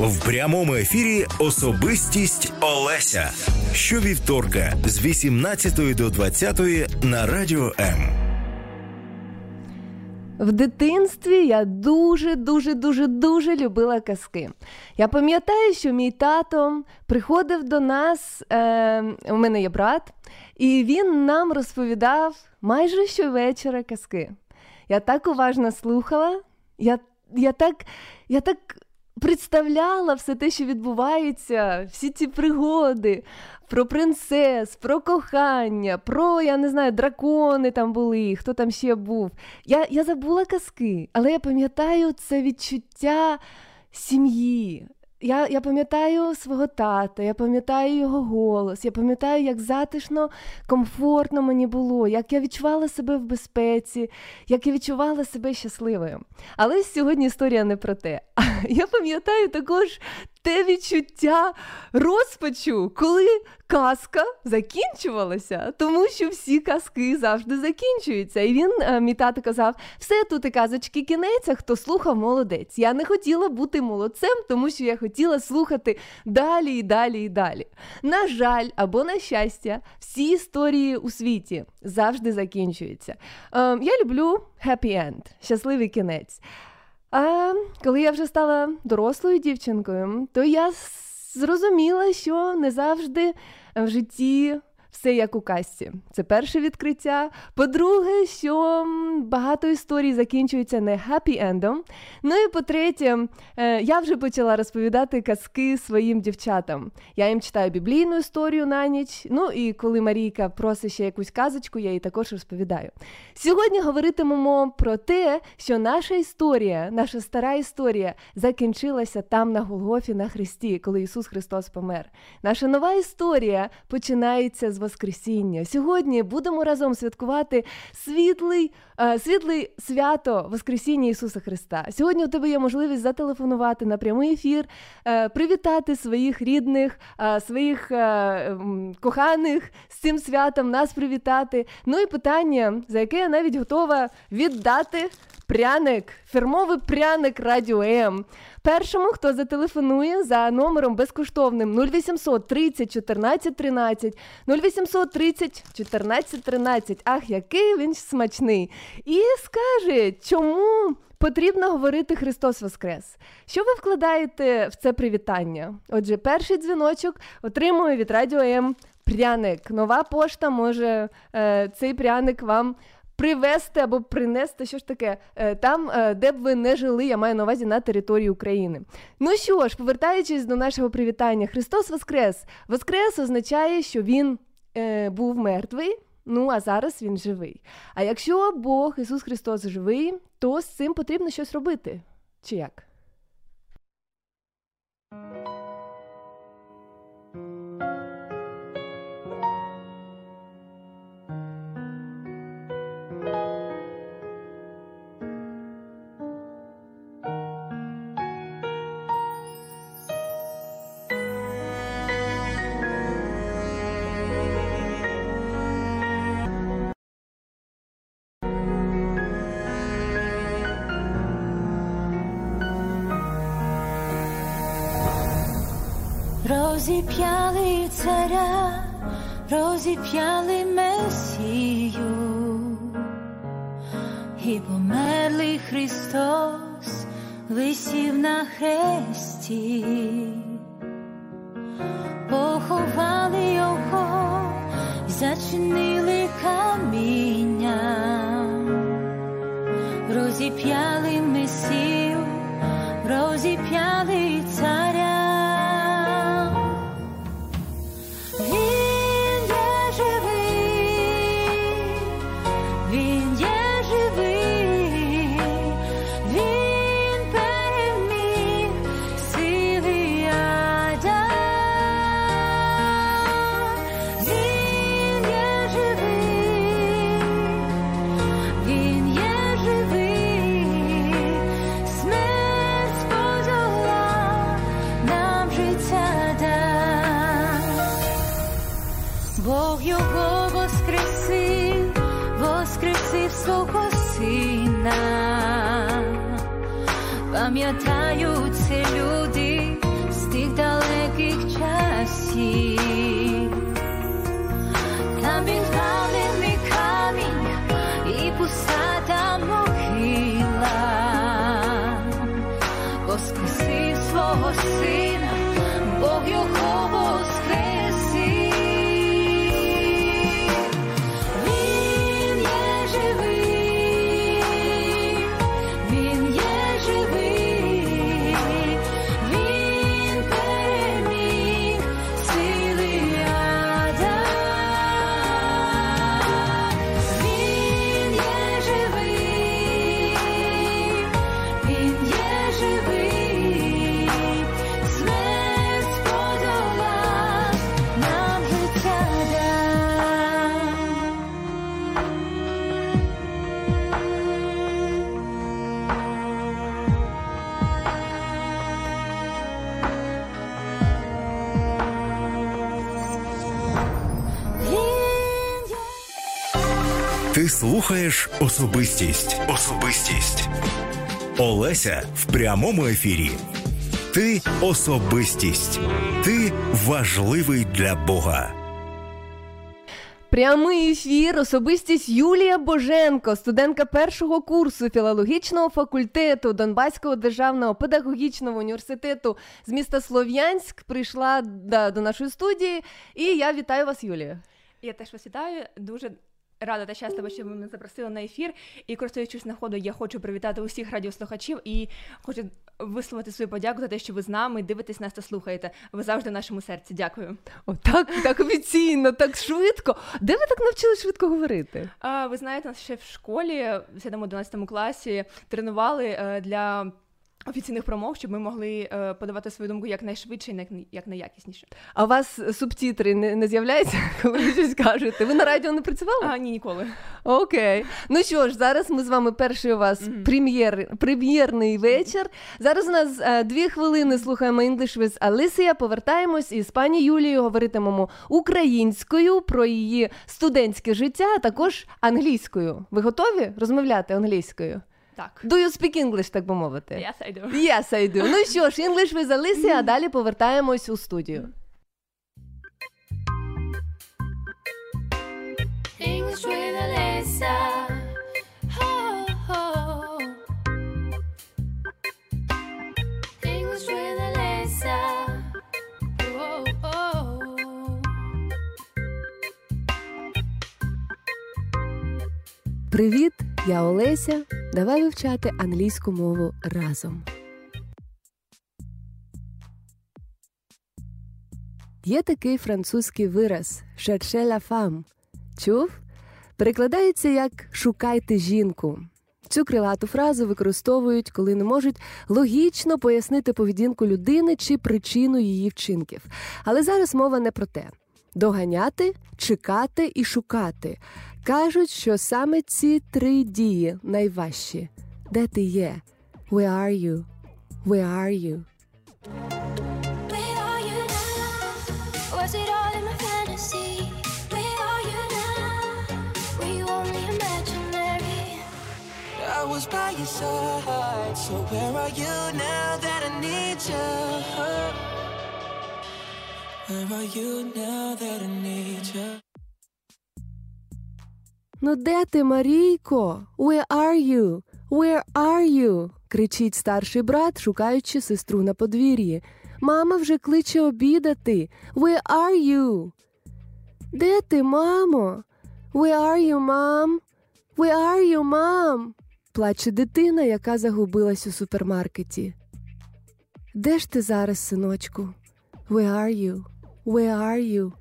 В прямому ефірі Особистість Олеся. Щовівторка з 18 до 20 на радіо М. В дитинстві я дуже, дуже, дуже, дуже любила казки. Я пам'ятаю, що мій тато приходив до нас. Е, У мене є брат, і він нам розповідав майже щовечора казки. Я так уважно слухала, я я так, я так представляла все те, що відбувається, всі ці пригоди про принцес, про кохання, про, я не знаю, дракони там були, хто там ще був. Я, Я забула казки, але я пам'ятаю це відчуття сім'ї. Я я пам'ятаю свого тата, я пам'ятаю його голос, я пам'ятаю, як затишно, комфортно мені було, як я відчувала себе в безпеці, як я відчувала себе щасливою. Але сьогодні історія не про те. Я пам'ятаю також те відчуття розпачу, коли казка закінчувалася, тому що всі казки завжди закінчуються. І він, е, мій тато казав, все тут і казочки кінець, а хто слухав, молодець. Я не хотіла бути молодцем, тому що я хотіла слухати далі і далі і далі. На жаль, або на щастя, всі історії у світі завжди закінчуються. Ем, я люблю happy end, щасливий кінець. А коли я вже стала дорослою дівчинкою, то я зрозуміла, що не завжди в житті все як у касті. Це перше відкриття. По-друге, що багато історій закінчуються не хеппі-ендом. Ну і по-третє, е, я вже почала розповідати казки своїм дівчатам. Я їм читаю біблійну історію на ніч. Ну і коли Марійка просить ще якусь казочку, я їй також розповідаю. Сьогодні говоритимемо про те, що наша історія, наша стара історія закінчилася там на Голгофі на Христі, коли Ісус Христос помер. Наша нова історія починається з Воскресіння. Сьогодні будемо разом святкувати світлий, е, світлий свято Воскресіння Ісуса Христа. Сьогодні у тебе є можливість зателефонувати на прямий ефір, е, привітати своїх рідних, е, своїх коханих з цим святом, нас привітати. Ну і питання, за яке я навіть готова віддати пряник, фірмовий пряник Радіо М. Першому, хто зателефонує за номером безкоштовним 0800 30 14 13, 0800 30 14 13. Ах, який він смачний! І скаже, чому потрібно говорити Христос Воскрес. Що ви вкладаєте в це привітання? Отже, перший дзвіночок отримує від Радіо М пряник. Нова пошта може е, цей пряник вам привезти або принести що ж таке е, там, е, де б ви не жили, я маю на увазі на території України. Ну що ж, повертаючись до нашого привітання, Христос Воскрес! Воскрес означає, що Він е, був мертвий. Ну, а зараз він живий. А якщо Бог Ісус Христос живий, то з цим потрібно щось робити. Чи як? Розіп'яли царя, розіп'яли Месію, і померлий Христос висів на хресті, поховали його, зачинили каміння, розіп'яли слухаєш особистість. Особистість. Олеся в прямому ефірі. Ти особистість. Ти важливий для Бога. Прямий ефір, особистість Юлія Боженко, студентка першого курсу філологічного факультету Донбаського державного педагогічного університету з міста Слов'янськ, прийшла до нашої студії. І я вітаю вас, Юлія. Я теж вас вітаю. Дуже рада та щаслива, що ви мене запросили на ефір. І користуючись нагодою, я хочу привітати усіх радіослухачів і хочу висловити свою подяку за те, що ви з нами дивитесь нас та слухаєте. Ви завжди в нашому серці. Дякую. О, так, так офіційно, так швидко. Де ви так навчились швидко говорити? А, ви знаєте, нас ще в школі, в 7-11 класі, тренували е, для. Офіційних промов, щоб ми могли е, подавати свою думку якнайшвидше і як, як найякісніше. А у вас субтітри не, не з'являються, коли ви щось кажете? Ви на радіо не працювали? А, ні, ніколи. Окей. Ну що ж, зараз ми з вами перший у вас прем'єр, прем'єрний вечір. Зараз у нас е, дві хвилини слухаємо English with Alicia. Повертаємось і з пані Юлією говоритимемо українською про її студентське життя, а також англійською. Ви готові розмовляти англійською? Так. Do you speak English, так би мовити? Yes, I do. Yes, I do. Ну що ж, English with Alicia, а далі повертаємось у студію. English with Alyssa. Oh, oh. English with Alyssa. Oh, oh. Привіт, я Олеся. Давай вивчати англійську мову разом. Є такий французький вираз «chercher la femme». Чув? Перекладається як шукайте жінку. Цю крилату фразу використовують, коли не можуть логічно пояснити поведінку людини чи причину її вчинків. Але зараз мова не про те. Доганяти, чекати і шукати. Кажуть, що саме ці три дії найважчі. Де ти є? Where are you? Where are you? I was by your side. So where are you now that I need you? Ну де ти, Марійко? Where are you? Where are you? кричить старший брат, шукаючи сестру на подвір'ї. Мама вже кличе обідати. Where are you? Де ти, мамо? Where are you, mom? Where are you, mom? плаче дитина, яка загубилась у супермаркеті. Де ж ти зараз, синочку? Where are you? Where are you?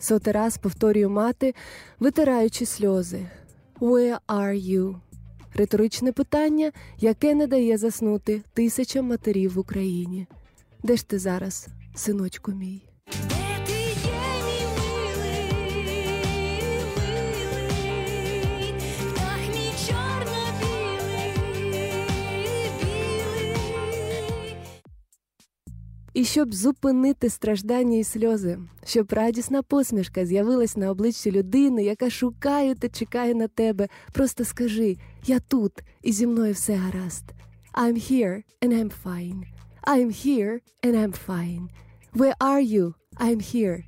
Сотий раз повторює мати, витираючи сльози. Where are you? Риторичне питання, яке не дає заснути тисячам матерів в Україні. Де ж ти зараз, синочку мій? І щоб зупинити страждання і сльози, щоб радісна посмішка з'явилась на обличчі людини, яка шукає та чекає на тебе. Просто скажи: я тут, і зі мною все гаразд. I'm here and I'm fine. I'm here and I'm fine. Where are you? I'm here.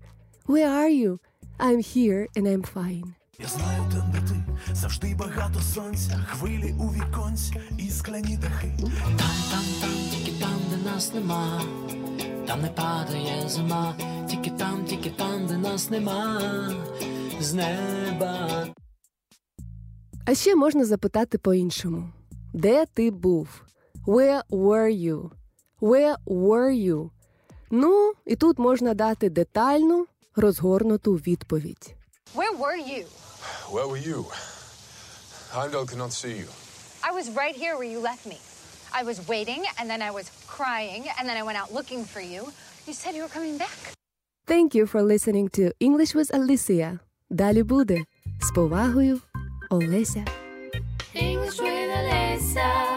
Where are you? I'm here and I'm fine. Я знаю, де ти завжди багато сонця, хвилі у віконці і скляні дахи. Там, там, там, тільки нас нема, там не падає зима, тільки там, тільки там, де нас нема, з неба. А ще можна запитати по-іншому: Де ти був? Where were you? Where were you? Ну, і тут можна дати детальну, розгорнуту відповідь. Where were you? Where were you? Heimdall could not see you. I was right here where you left me. I was waiting, and then I was crying, and then I went out looking for you. You said you were coming back. Thank you for listening to English with Alicia. Далі буде. З повагою, Олеся. English with Alyssa.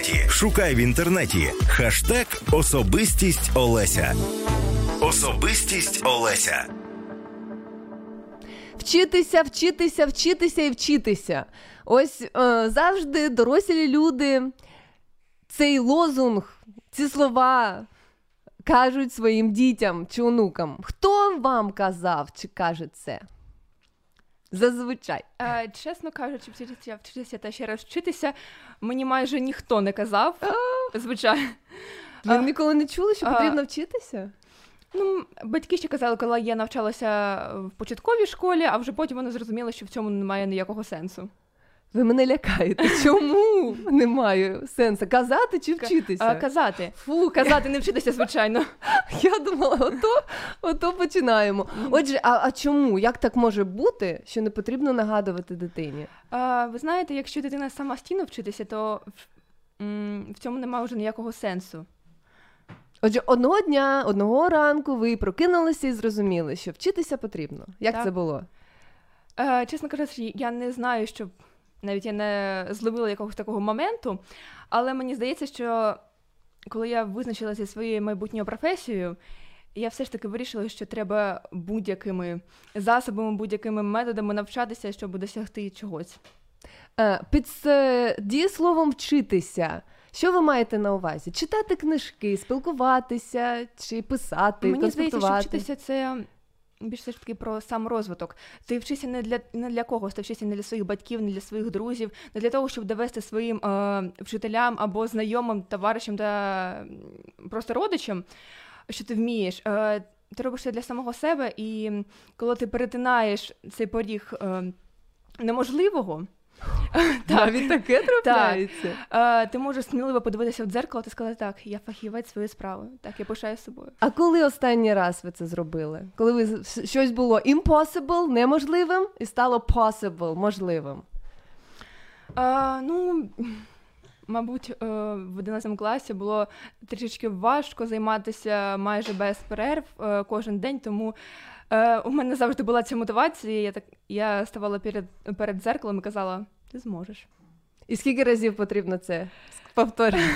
В. Шукай в інтернеті. Хаштег Особистість Олеся. Особистість Олеся. Вчитися, вчитися, вчитися і вчитися. Ось е, завжди дорослі люди цей лозунг, ці слова кажуть своїм дітям чи онукам. Хто вам казав чи каже це? Зазвичай. Е, чесно кажучи, вчитися, вчитися та ще раз вчитися, мені майже ніхто не казав. Звичайно. Ви А, ніколи не чули, що а, потрібно вчитися? Ну, батьки ще казали, коли я навчалася в початковій школі, а вже потім вони зрозуміли, що в цьому немає ніякого сенсу. Ви мене лякаєте. Чому немає сенсу? Казати чи вчитися? А, казати. Фу, Казати, не вчитися, звичайно. Я думала, ото, ото починаємо. Отже, а, а чому? Як так може бути, що не потрібно нагадувати дитині? А, ви знаєте, якщо дитина самостійно вчитися, то в- в цьому немає вже ніякого сенсу. Отже, одного дня, одного ранку ви прокинулися і зрозуміли, що вчитися потрібно. Як Так. це було? Е, чесно кажучи, я не знаю, що навіть я не зловила якогось такого моменту, але мені здається, що коли я визначилася зі своєю майбутньою професією, я все ж таки вирішила, що треба будь-якими засобами, будь-якими методами навчатися, щоб досягти чогось. Е, Під е, дієсловом вчитися. Що ви маєте на увазі? Читати книжки, спілкуватися чи писати, Мені здається, що вчитися це більш все ж таки про сам розвиток. Ти вчишся не для не для когось, ти вчишся не для своїх батьків, не для своїх друзів, не для того, щоб довести своїм е, вчителям або знайомим, товаришам та просто родичам, що ти вмієш. Е, ти робиш це для самого себе, і коли ти перетинаєш цей поріг е, неможливого. Навіть таке трапляється. Ти можеш сміливо подивитися в дзеркало та сказати, так, я фахівець своєї справи, так, я пишаю собою. А коли останній раз ви це зробили? Коли ви щось було impossible, неможливим, і стало possible, можливим? А, ну, мабуть, е, в 11 класі було трішечки важко займатися майже без перерв е, кожен день, тому е, у мене завжди була ця мотивація. Я так я ставала перед, перед дзеркалом і казала: ти зможеш. І скільки разів потрібно це повторювати?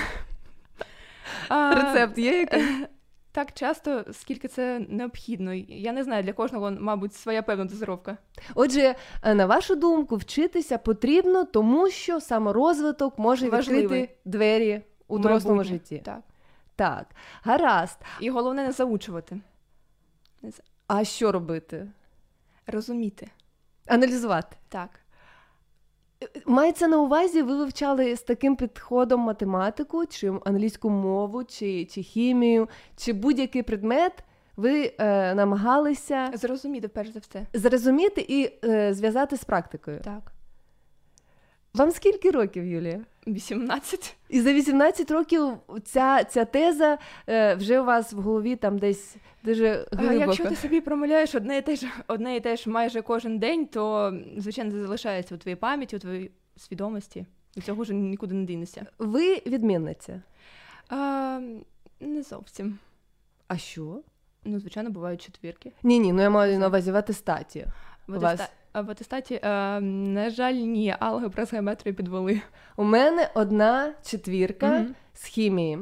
Рецепт є якийсь? Так часто, скільки це необхідно. Я не знаю, для кожного, мабуть, своя певна дозировка. Отже, е, на вашу думку, вчитися потрібно, тому що саморозвиток може Важливий. відкрити двері у дорослому житті. Так. Так, гаразд. І головне не заучувати, А що робити? розуміти. Аналізувати. Так. Мається на увазі, ви вивчали з таким підходом математику, чи англійську мову, чи, чи хімію, чи будь-який предмет, ви е, намагалися Зрозуміти, перш за все. зрозуміти і е, зв'язати з практикою. Так. Вам скільки років, Юлія? 18. І за 18 років ця, ця теза е, вже у вас в голові там десь дуже А глибоко. якщо ти собі промовляєш одне і те ж одне і те ж майже кожен день, то звичайно це залишається у твоїй пам'яті, у твоїй свідомості. І цього вже нікуди не дінешся. Ви відмінниця. А, не зовсім. А що? Ну, звичайно, бувають четвірки. Ні, ні, ну я маю на увазі в атестаті. В, вас? В атестаті, е, на жаль, ні, алгебра з геометрією підвели. У мене одна четвірка Мгм. з хімії.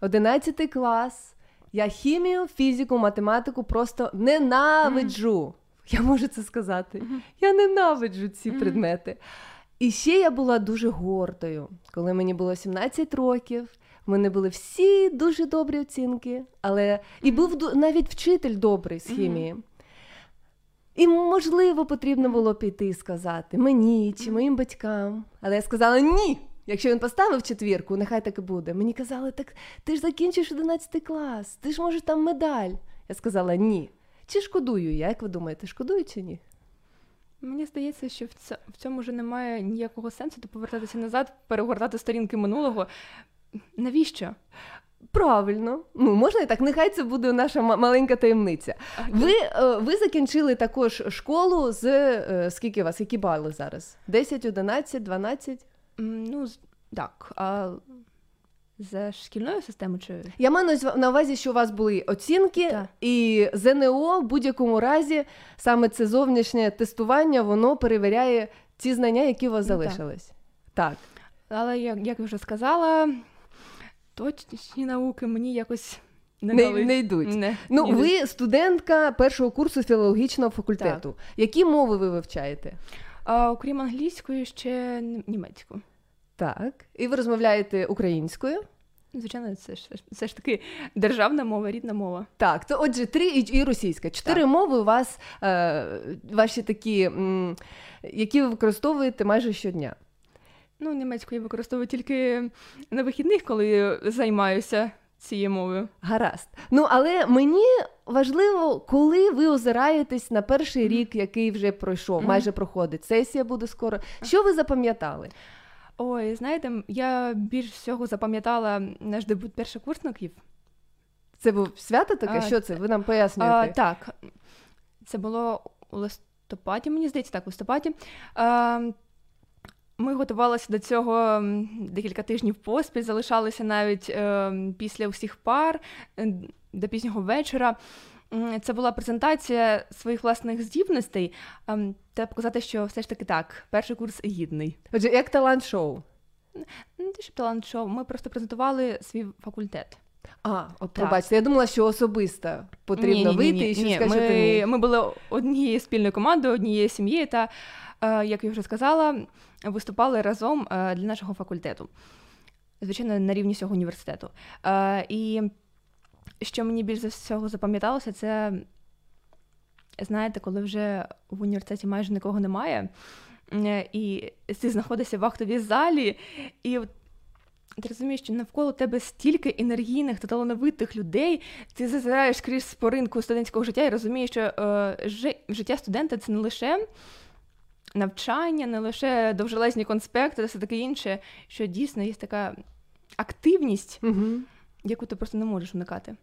Одинадцятий клас. Я хімію, фізику, математику просто ненавиджу. Я можу це сказати. Я ненавиджу ці предмети. І ще я була дуже гордою. Коли мені було 17 років, в мене були всі дуже добрі оцінки, але і був навіть вчитель добрий з хімії. І, можливо, потрібно було піти і сказати мені чи моїм батькам. Але я сказала ні. Якщо він поставив четвірку, нехай так і буде. Мені казали, так ти ж закінчиш 11 клас, ти ж можеш там медаль. Я сказала ні. Чи шкодую я? Як ви думаєте, шкодую чи ні? Мені здається, що в, цьому вже немає ніякого сенсу повертатися назад, перегортати сторінки минулого. Навіщо? Правильно, ну можна і так. Нехай це буде наша маленька таємниця. Ви, е, ви закінчили також школу з е, скільки у вас? Які бали зараз? 10, 11, 12? Ну, так. А за шкільною системою чи. Я маю на увазі, що у вас були оцінки, Так. і ЗНО в будь-якому разі саме це зовнішнє тестування, воно перевіряє ті знання, які у вас Ну, так. залишились. Так. Але як, як я вже сказала, точні науки мені якось не, Не, не йдуть. Не, Ну, ви студентка першого курсу філологічного факультету. Які мови ви вивчаєте? А, окрім англійської, ще німецьку. Так. І ви розмовляєте українською? Звичайно, це ж це ж таки державна мова, рідна мова. Так, то отже, три і, і російська. Чотири Так. мови у вас е, ваші такі, м, які ви використовуєте майже щодня. Ну, німецьку я використовую тільки на вихідних, коли займаюся цією мовою. Гаразд. Ну але мені важливо, коли ви озираєтесь на перший рік, який вже пройшов, майже проходить. Сесія буде скоро. Що ви запам'ятали? Ой, знаєте, я більш всього запам'ятала наш дебют першокурсників. Це був свято таке? А, що це? Ви нам пояснюєте? А, так, це було у листопаді, мені здається, так, у листопаді. А, ми готувалися до цього декілька тижнів поспіль, залишалися навіть е, після усіх пар е, до пізнього вечора. Це була презентація своїх власних здібностей. Ем, Треба показати, що все ж таки так, перший курс гідний. Отже, як талант-шоу. Не те, щоб талант шоу, ми просто презентували свій факультет. А, от пробачте, я думала, що особисто потрібно Ні-ні-ні, вийти і щось ні. Ми, ні. ми були однією спільною командою, однією сім'єю, та, е, як я вже сказала, виступали разом е, для нашого факультету. Звичайно, на рівні всього університету. Е, І що мені більш за всього запам'яталося, це знаєте, коли вже в університеті майже нікого немає, е, і ти знаходишся в актовій залі, і ти розумієш, що навколо тебе стільки енергійних та талановитих людей, ти зазираєш крізь споринку студентського життя і розумієш, що е, життя студента це не лише навчання, не лише довжелезні конспекти, все таке інше, що дійсно є така активність, угу. яку ти просто не можеш уникати.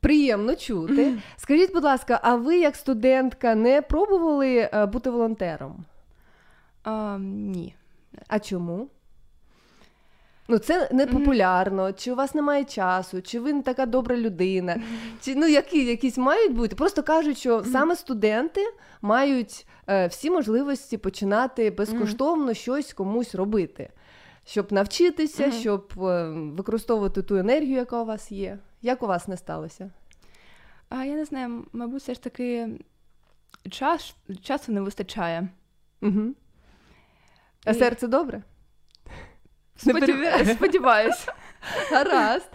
Приємно чути. Скажіть, будь ласка, а ви як студентка не пробували е, бути волонтером? А, ні. А чому? Ну, це не популярно, чи у вас немає часу, чи ви не така добра людина, чи ну які якісь мають бути. Просто кажуть, що саме студенти мають е, всі можливості починати безкоштовно щось комусь робити, щоб навчитися, щоб е, використовувати ту енергію, яка у вас є. Як у вас не сталося? А я не знаю, мабуть, все ж таки час, часу не вистачає. Угу. А І- серце добре? Сподіваюсь. Гаразд.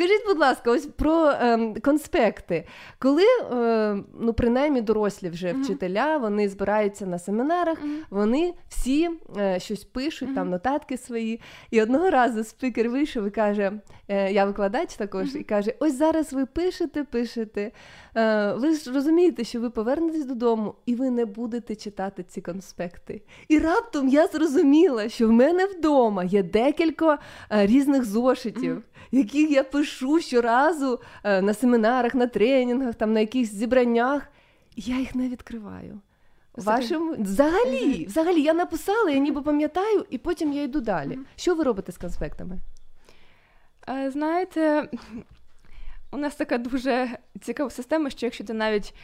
Скажіть, будь ласка, ось про ем, конспекти. Коли, е, ну, принаймні, дорослі вже Мгм. вчителя, вони збираються на семінарах, вони всі е, щось пишуть, там нотатки свої. І одного разу спікер вийшов і каже: е, я викладач також, і каже: ось зараз ви пишете, пишете. Е, ви ж розумієте, що ви повернетесь додому і ви не будете читати ці конспекти. І раптом я зрозуміла, що в мене вдома є декілька е, різних зошитів, яких я пишу щоразу е, на семінарах, на тренінгах, там на якихось зібраннях. Я їх не відкриваю. Вашим взагалі, взагалі, я написала, я ніби пам'ятаю, і потім я йду далі. Що ви робите з конспектами? Е, Знаєте, у нас така дуже цікава система, що якщо ти навіть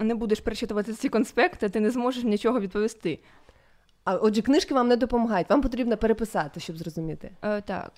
не будеш перечитувати ці конспекти, ти не зможеш нічого відповісти. А отже, книжки вам не допомагають. Вам потрібно переписати, щоб зрозуміти. Е, так.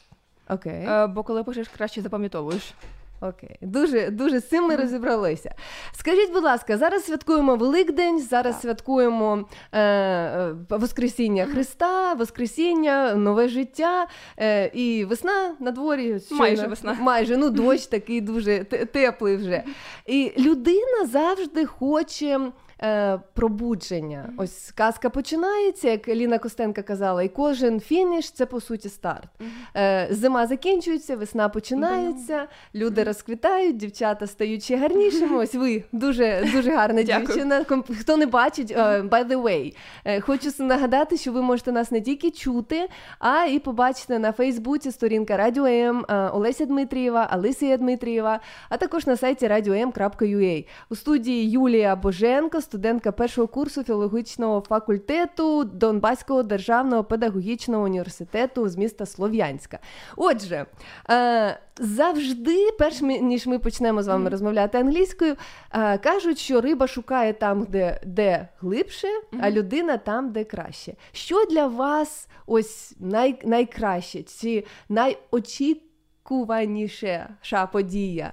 Окей. Е, бо коли пишеш, краще запам'ятовуєш. Окей, дуже дуже з цим ми розібралися. Скажіть, будь ласка, зараз святкуємо Великдень, зараз святкуємо е, е, Воскресіння Христа, Воскресіння, нове життя е, і весна на дворі. щойно- Майже весна. Майже, ну дощ такий дуже теплий вже. І людина завжди хоче. Е, пробудження. Ось казка починається, як Ліна Костенка казала, і кожен фініш це по суті старт. Е, зима закінчується, весна починається, люди розквітають, дівчата стають ще гарнішими. Ось ви дуже дуже гарна дівчина. Хто не бачить, е, by the way, е, хочу нагадати, що ви можете нас не тільки чути, а і побачити на Фейсбуці сторінка Радіо М е, Олеся Дмитрієва, Алисія Дмитрієва, а також на сайті radio.m.ua. У студії Юлія Боженко, студентка першого курсу філологічного факультету Донбаського державного педагогічного університету з міста Слов'янська. Отже, е, завжди, перш ніж ми почнемо з вами розмовляти англійською, е, кажуть, що риба шукає там, де, де глибше, а людина там, де краще. Що для вас ось най, найкраще чи найочікуваніша подія?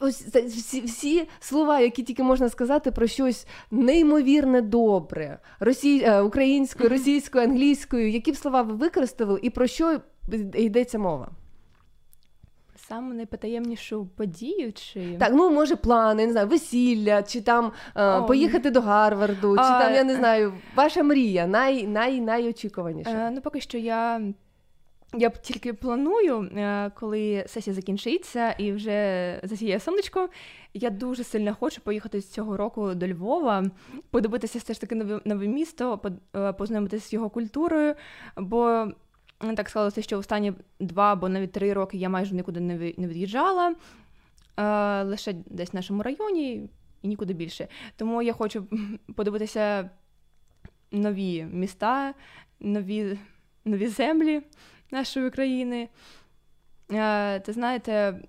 Ось всі, всі слова, які тільки можна сказати про щось неймовірне добре, росій, е, українською, російською, англійською, які б слова ви використали і про що йдеться мова? Саме найпотаємнішу подію чи Так, ну може плани, не знаю, весілля, чи там е, О. поїхати до Гарварду, чи А, там, я не е. знаю, ваша мрія, най, най, найочікуваніша. Е, ну, поки що я. Я тільки планую, е, коли сесія закінчиться і вже засіє сонечко. Я дуже сильно хочу поїхати з цього року до Львова, подивитися все ж таки нове, нове місто, е, познайомитися з його культурою. Бо так склалося, що останні два або навіть три роки я майже нікуди не від'їжджала, е, лише десь в нашому районі і нікуди більше. Тому я хочу подивитися нові міста, нові, нові землі нашої країни. Е, Ти знаєте,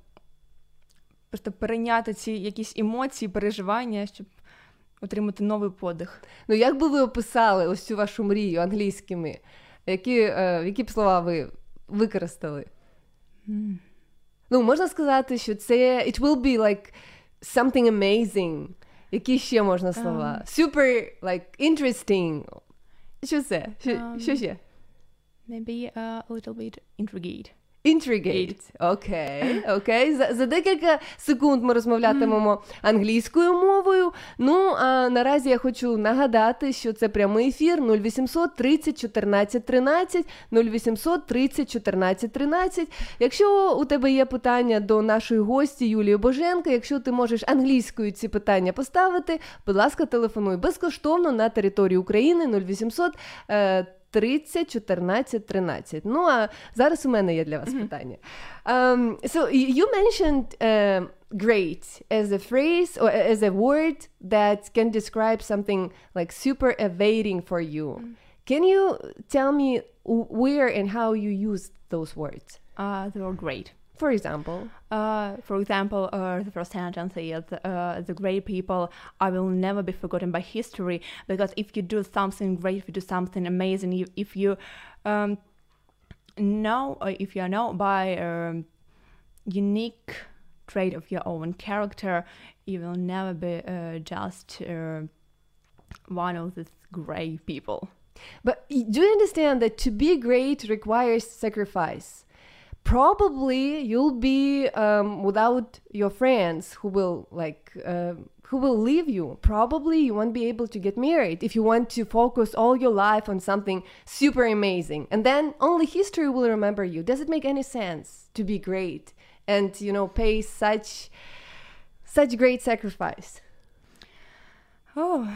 просто перейняти ці якісь емоції, переживання, щоб отримати новий подих. Ну як би ви описали ось цю вашу мрію англійськими? Які, е, які б слова ви використали? Ну, можна сказати, що це it will be like something amazing. Які ще можна слова? Super, like, interesting. Що це? Що, Ем. що ще? Maybe uh, a little bit intrigued. Intrigate. Окей, окей. За, за декілька секунд ми розмовлятимемо англійською мовою. Ну, а наразі я хочу нагадати, що це прямий ефір 0800 30 14 13, 0800 30 14 13. Якщо у тебе є питання до нашої гості Юлії Боженко, якщо ти можеш англійською ці питання поставити, будь ласка, телефонуй безкоштовно на території України 0800 е, 30 14 13. Ну а зараз у мене є для вас питання. Um, so y- you mentioned um, great as a phrase or as a word that can describe something like super evading for you. Can you tell me w- where and how you use those words? Uh, they were great. For example, Uh, for example, uh, the first sentence is uh, the great people I will never be forgotten by history because if you do something great, if you do something amazing, if, if you um, know, uh, if you know by um, unique trait of your own character, you will never be uh, just uh, one of these great people. But do you understand that to be great requires sacrifice? Probably you'll be um, without your friends who will like um who will leave you. Probably you won't be able to get married if you want to focus all your life on something super amazing, and then only history will remember you. Does it make any sense to be great and you know pay such such great sacrifice? Oh,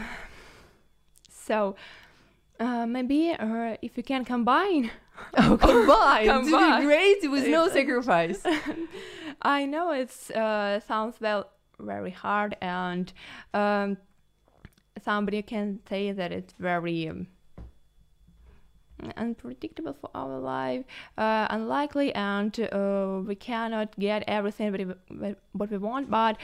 so uh, maybe uh, if you can combine. Oh, combine, to Combine. be great with no sacrifice. I know it uh, sounds well very hard, and um, somebody can say that it's very um, unpredictable for our life, uh, unlikely, and uh, we cannot get everything what we, what we want. But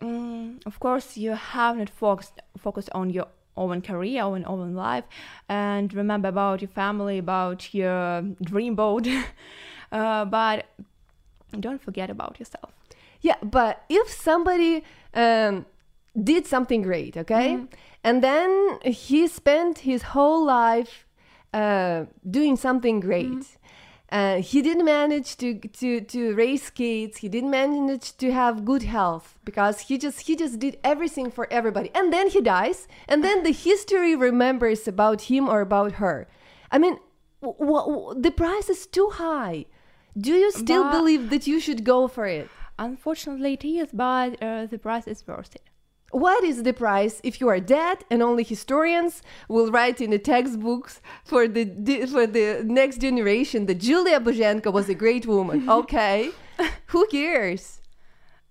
mm, of course, you have not focused focused on your own career, own own life, and remember about your family, about your dreamboat. uh, but don't forget about yourself. Yeah, but if somebody um, did something great, okay, and then he spent his whole life uh, doing something great. Uh, he didn't manage to, to, to raise kids. He didn't manage to have good health because he just he just did everything for everybody. And then he dies, and then the history remembers about him or about her. I mean, w- w- the price is too high. Do you still But- believe that you should go for it? Unfortunately, it is, but uh, the price is worth it. What is the price if you are dead and only historians will write in the textbooks for the, for the next generation that Julia Bozhenko was a great woman? Okay, who cares?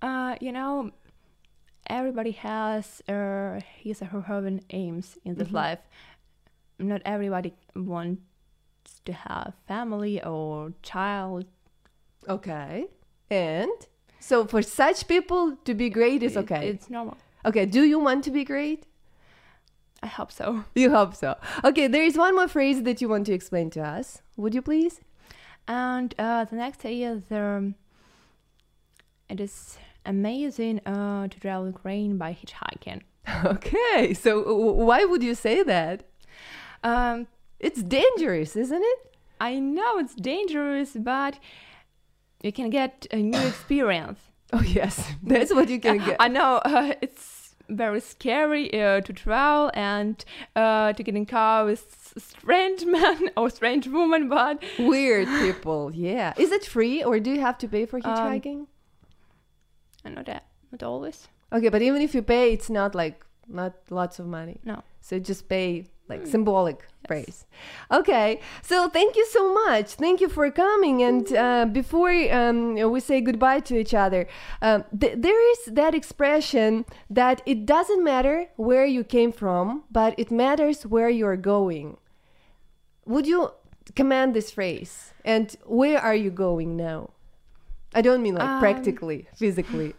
Uh, you know, everybody has uh, his or her own aims in this life. Not everybody wants to have family or child. Okay, and so for such people to be great is It- okay. It's normal. Okay, do you want to be great? I hope so. You hope so. Okay, there is one more phrase that you want to explain to us. Would you please? And uh, the next is um, it is amazing uh, to travel Ukraine by hitchhiking. Okay, so why would you say that? Um, It's dangerous, isn't it? I know it's dangerous, but you can get a new experience. Oh yes, that's what you can get. I know uh, it's very scary uh, to travel and uh, to get in car with strange man or strange woman, but Weird people, yeah. Is it free or do you have to pay for hitchhiking? I know that not always. okay, but even if you pay, it's not like not lots of money. No. So just pay like symbolic price. Okay, so thank you so much. Thank you for coming. And uh, before um, we say goodbye to each other, um, th- there is that expression that it doesn't matter where you came from, but it matters where you're going. Would you command this phrase? And where are you going now? I don't mean like Um, practically, physically.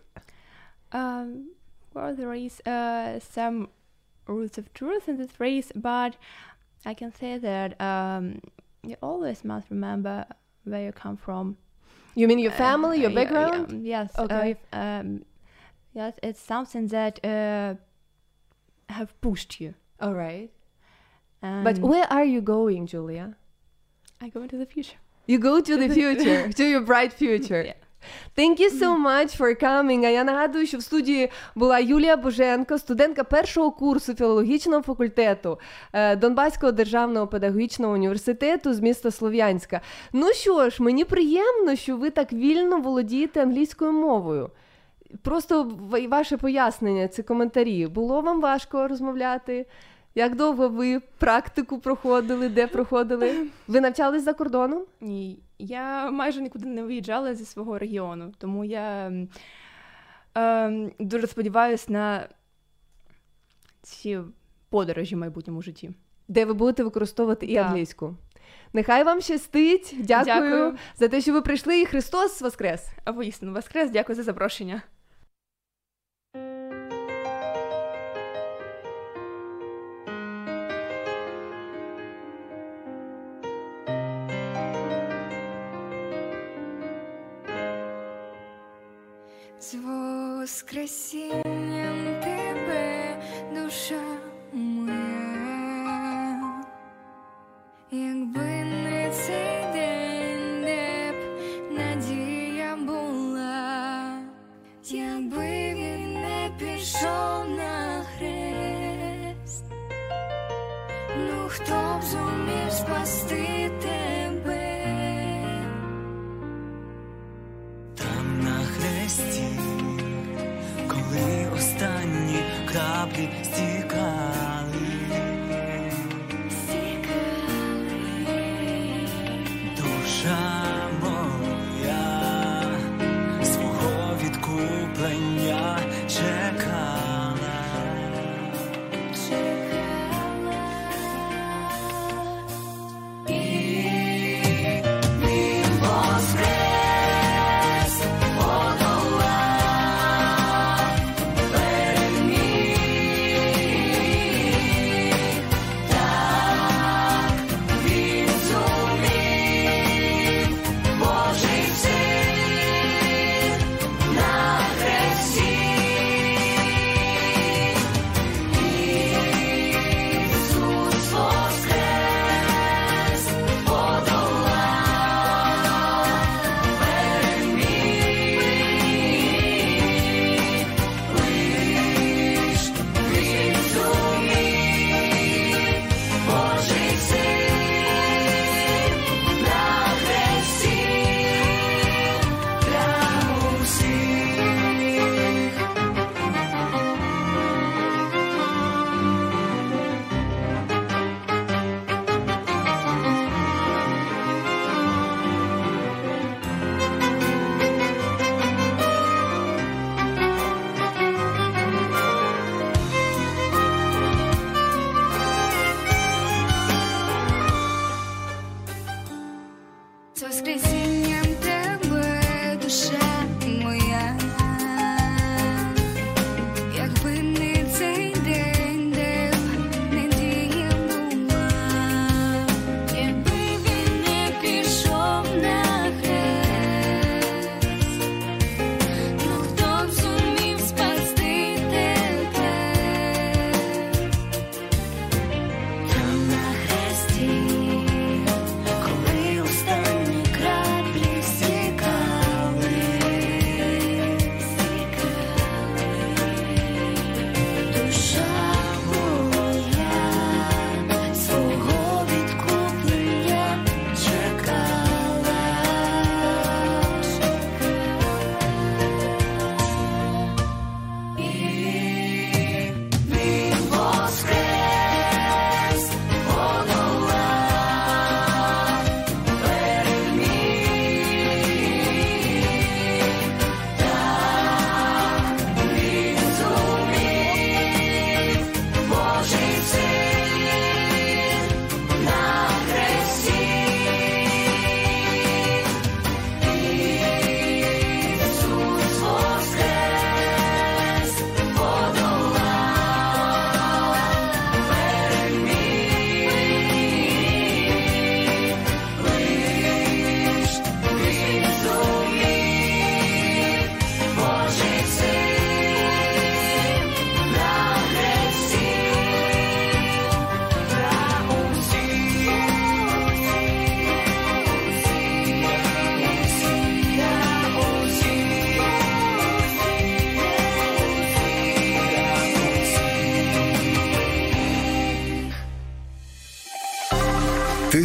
Um, well, there is uh, some roots of truth in this race, but I can say that um, you always must remember where you come from. You mean your family, your Uh, yeah, background? yeah, yes. Okay. Uh, um, yes, it's something that uh, have pushed you. All right. But where are you going, Julia? I go into the future. You go to the future, to your bright future. Yeah. Thank you so much for coming. А я нагадую, що в студії була Юлія Боженко, студентка першого курсу філологічного факультету е, Донбаського державного педагогічного університету з міста Слов'янська. Ну що ж, мені приємно, що ви так вільно володієте англійською мовою. Просто ваше пояснення, ці коментарі. Було вам важко розмовляти? Як довго ви практику проходили, де проходили? Ви навчались за кордоном? Ні, я майже нікуди не виїжджала зі свого регіону, тому я ем, дуже сподіваюся на ці подорожі в майбутньому житті. де ви будете використовувати і Так. англійську. Нехай вам щастить. Дякую, Дякую. за те, що ви прийшли. І Христос Воскрес! А воістину воскрес, дякую за запрошення. воскресінням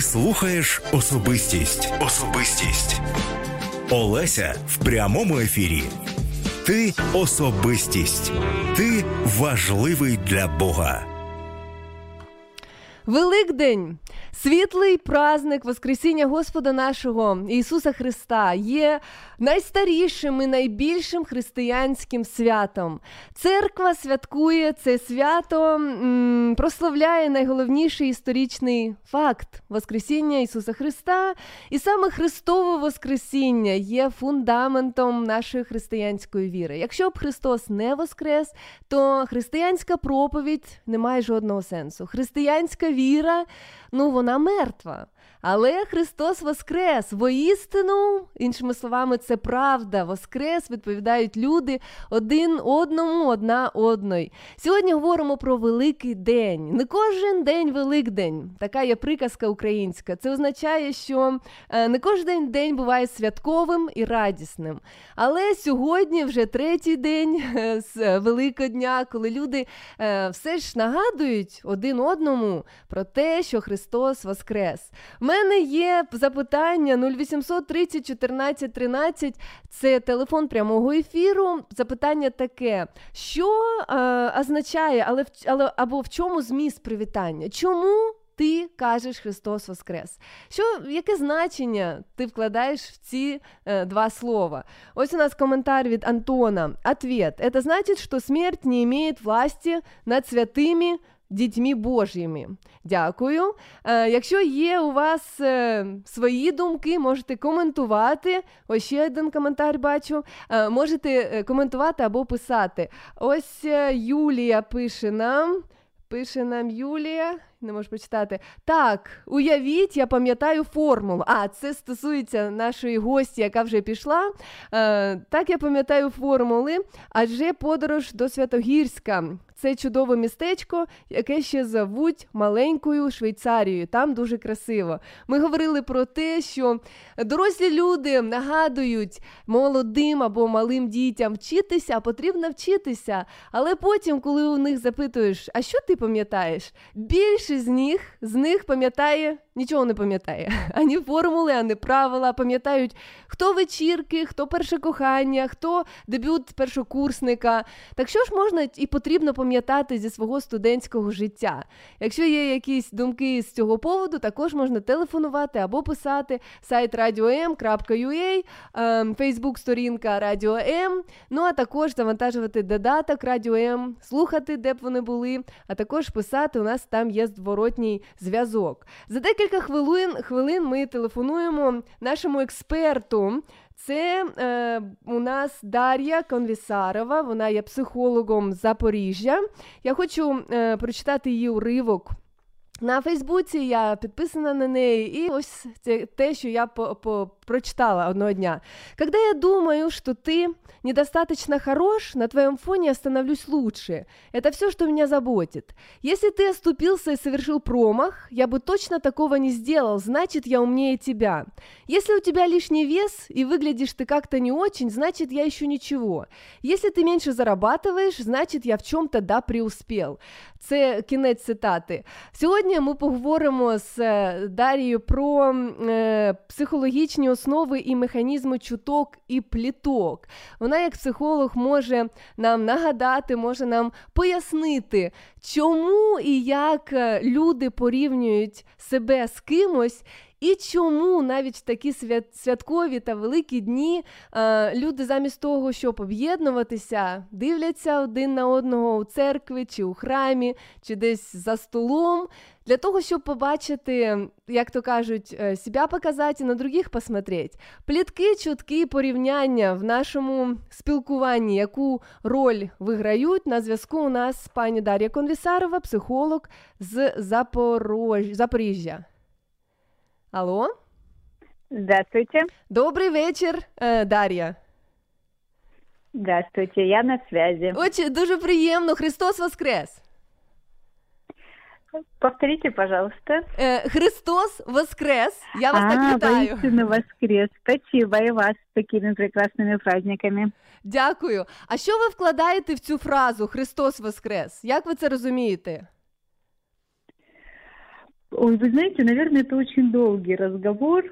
Слухаєш особистість. Особистість. Олеся в прямому ефірі. Ти особистість. Ти важливий для Бога. Великдень, світлий праздник Воскресіння Господа нашого Ісуса Христа є найстарішим і найбільшим християнським святом. Церква святкує це свято, прославляє найголовніший історичний факт Воскресіння Ісуса Христа. І саме Христове Воскресіння є фундаментом нашої християнської віри. Якщо б Христос не воскрес, то християнська проповідь не має жодного сенсу. Християнська віра, ну вона мертва. Але Христос Воскрес, воістину, іншими словами, це правда. Воскрес відповідають люди один одному, одна одної. Сьогодні говоримо про Великий день. Не кожен день Великдень. Така є приказка українська. Це означає, що е, не кожен день буває святковим і радісним. Але сьогодні вже третій день е, з Великодня, коли люди е, все ж нагадують один одному про те, що Христос Воскрес. Мене є запитання 0800 30 14 13, це телефон прямого ефіру. Запитання таке: що е, означає, але, в- але або в чому зміст привітання? Чому? Ти кажеш Христос Воскрес. Що, яке значення ти вкладаєш в ці е, два слова? Ось у нас коментар від Антона. Ответ. Это значит, что смерть не имеет власти над святыми дітьми Божіми. Дякую. Е, якщо є у вас е, свої думки, можете коментувати. Ось ще один коментар бачу. Е, можете коментувати або писати. Ось Юлія пише нам. Пише нам Юлія, не можу прочитати. Так, уявіть, я пам'ятаю формулу. А, це стосується нашої гості, яка вже пішла. Е, так, я пам'ятаю формули, адже подорож до Святогірська. Це чудове містечко, яке ще зовуть маленькою Швейцарією. Там дуже красиво. Ми говорили про те, що дорослі люди нагадують молодим або малим дітям вчитися, потрібно вчитися. Але потім, коли у них запитуєш, а що ти пам'ятаєш? Більшість з них з них пам'ятає нічого не пам'ятає. Ані формули, ані правила. Пам'ятають, хто вечірки, хто перше кохання, хто дебют першокурсника. Так що ж можна і потрібно пам'ятати зі свого студентського життя? Якщо є якісь думки з цього поводу, також можна телефонувати або писати сайт radio.m.ua, ем, Фейсбук-сторінка Радіо М. Ну а також завантажувати додаток Радіо М, слухати, де б вони були, а також писати. У нас там є зворотній зв'язок. За декілька хвилин, хвилин ми телефонуємо нашому експерту. Це е, у нас Дар'я Конвісарова, вона є психологом Запоріжжя. Я хочу е, прочитати її уривок. На Фейсбуці я підписана на неї, і ось це те, що я по, по, прочитала одного дня. Когда я думаю, что ты недостаточно хорош, на твоем фоне я становлюсь лучше. Это все, что меня заботит. Если ты оступился и совершил промах, я бы точно такого не сделал, значит, я умнее тебя. Если у тебя лишний вес и выглядишь ты как-то не очень, значит, я еще ничего. Если ты меньше зарабатываешь, значит, я в чем-то да преуспел. Це кінець цитати. Сьогодні ми поговоримо з е, Дарією про е, психологічні основи і механізми чуток і пліток. Вона, як психолог, може нам нагадати, може нам пояснити, чому і як е, люди порівнюють себе з кимось. І чому навіть в такі свят- святкові та великі дні е, люди замість того, щоб об'єднуватися, дивляться один на одного у церкві чи у храмі, чи десь за столом, для того, щоб побачити, як то кажуть, е, себе показати на других посмотреть. Плітки, чутки, порівняння в нашому спілкуванні, яку роль виграють. На зв'язку у нас з пані Дар'я Конвісарова, психолог з Запорож... Запоріжжя. Алло? Здравствуйте. Добрий вечір, е, Дар'я. Здравствуйте, я на связи. Очень дуже приємно. Христос Воскрес! Повторите, пожалуйста. Е, Христос Воскрес! Я вас так а, вітаю. воистину воскрес. Спасибо и вас с такими прекрасными праздниками. Дякую. А що ви вкладаєте в цю фразу Христос Воскрес? Як ви це розумієте? Ой, вы знаете, наверное, это очень долгий разговор.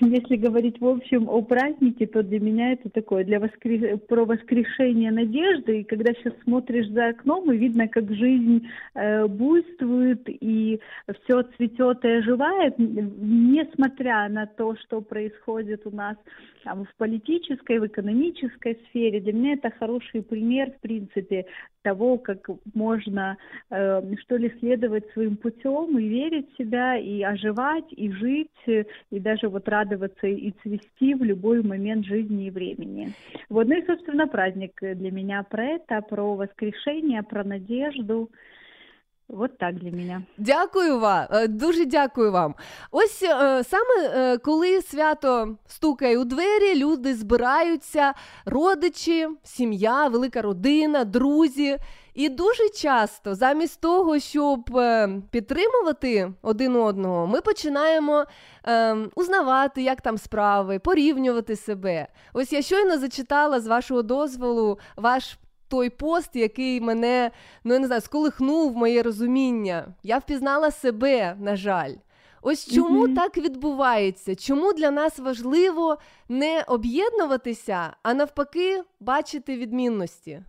Если говорить в общем о празднике, то для меня это такое, для воскре... про воскрешение надежды. И когда сейчас смотришь за окном, и видно, как жизнь э, буйствует, и все цветет и оживает, несмотря на то, что происходит у нас там, в политической, в экономической сфере. Для меня это хороший пример, в принципе, того, как можно, э, что ли, следовать своим путем и верить в себя, и оживать, и жить, и даже вот радоваться и цвести в любой момент жизни и времени. Вот, ну и, собственно, праздник для меня про это, про воскрешение, про надежду. От так для мене. Дякую вам, е, дуже дякую вам. Ось е, саме е, коли свято стукає у двері, люди збираються, родичі, сім'я, велика родина, друзі. І дуже часто, замість того, щоб е, підтримувати один одного, ми починаємо е, узнавати, як там справи, порівнювати себе. Ось я щойно зачитала з вашого дозволу ваш той пост, який мене ну я не знаю, сколихнув моє розуміння. Я впізнала себе, на жаль. Ось чому mm-hmm. так відбувається? Чому для нас важливо не об'єднуватися, а навпаки, бачити відмінності?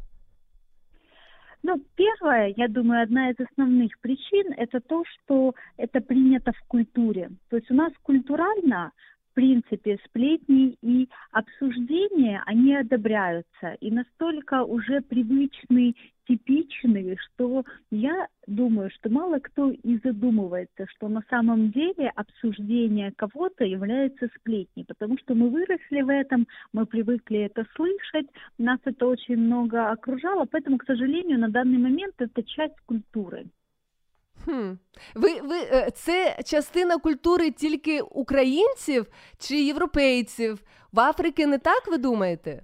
Ну, первое, я думаю, одна из основных причин это то, что это принято в культуре. То есть у нас культурально в принципе, сплетни и обсуждения, они одобряются. И настолько уже привычны, типичны, что я думаю, что мало кто и задумывается, что на самом деле обсуждение кого-то является сплетней, потому что мы выросли в этом, мы привыкли это слышать, нас это очень много окружало, поэтому, к сожалению, на данный момент это часть культуры. Хм. Ви, ви, е, Це частина культури тільки українців чи європейців? В Африці не так ви думаєте?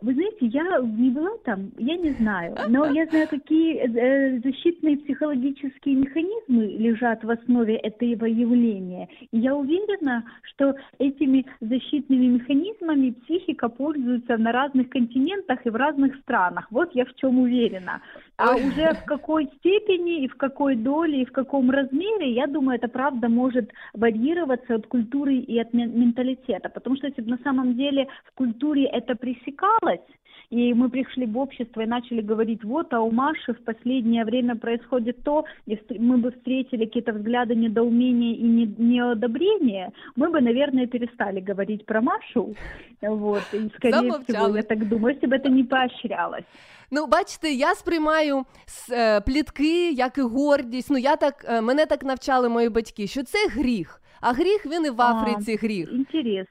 Вы знаете, я не была там, я не знаю, но я знаю, какие э, защитные психологические механизмы лежат в основе этого явления. И я уверена, что этими защитными механизмами психика пользуется на разных континентах и в разных странах. Вот я в чем уверена. А уже в какой степени и в какой доле и в каком размере, я думаю, это правда может варьироваться от культуры и от менталитета. Потому что если бы на самом деле в культуре это пресекалось, менялось, и мы пришли в общество и начали говорить, вот, а у Маши в последнее время происходит то, если мы бы встретили какие-то взгляды недоумения и не, неодобрения, мы бы, наверное, перестали говорить про Машу, вот, и скорее всего, я так думаю, если бы это не поощрялось. Ну, бачите, я сприймаю е, плітки як і гордість. Ну, я так, мене так навчали мої батьки, що це гріх. А гріх він і в Африці а, гріх. Інтересно.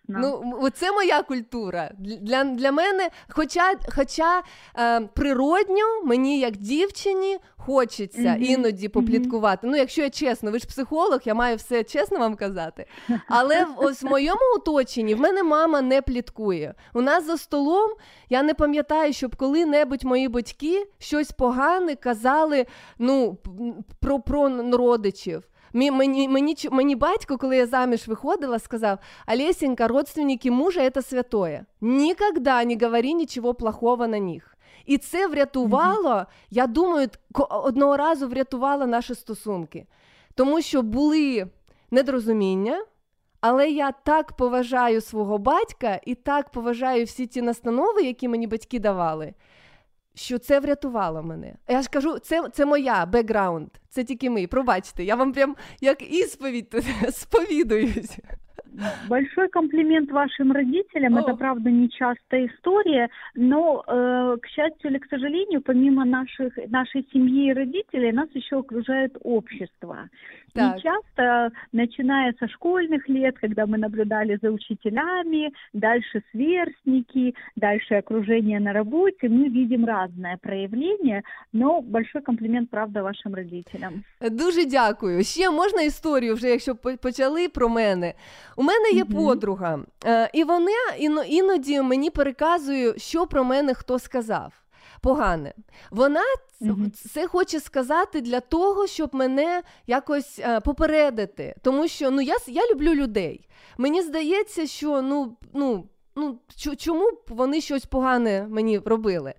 Ну, це моя культура. Для для мене, хоча хоча е, природньо, мені як дівчині хочеться mm-hmm. іноді попліткувати. Mm-hmm. Ну, якщо я чесно, ви ж психолог, я маю все чесно вам казати. Але ось в моєму оточенні в мене мама не пліткує. У нас за столом я не пам'ятаю, щоб коли-небудь мої батьки щось погане казали ну, про, про родичів. Мені мені, мені батько, коли я заміж виходила, сказав: Олесенька, родственники мужа це святое. Ніколи не говори нічого плохого на них. І це врятувало, mm-hmm. я думаю, одного разу врятувало наші стосунки. Тому що були недорозуміння, але я так поважаю свого батька і так поважаю всі ті настанови, які мені батьки давали, що це врятувало мене. Я ж кажу, це це моя бекграунд, це тільки ми. Пробачте, я вам прям як ісповідь сповідуюсь. Большой комплимент вашим родителям. О. Это, правда, не частая история, но, э, к счастью или к сожалению, помимо наших, нашей семьи и родителей, нас еще окружает общество. Так. И часто, начиная со школьных лет, когда мы наблюдали за учителями, дальше сверстники, дальше окружение на работе, мы видим разное проявление, но большой комплімент, правда, вашим родителям. Дуже дякую. Ще можна історію, вже якщо почали про мене. У мене є mm-hmm. подруга, е, і вона іноді мені переказує, що про мене хто сказав. Погане. Вона mm-hmm. це хоче сказати для того, щоб мене якось е, попередити. Тому що ну, я я люблю людей. Мені здається, що ну, ну, ну, чому б вони щось погане мені робили.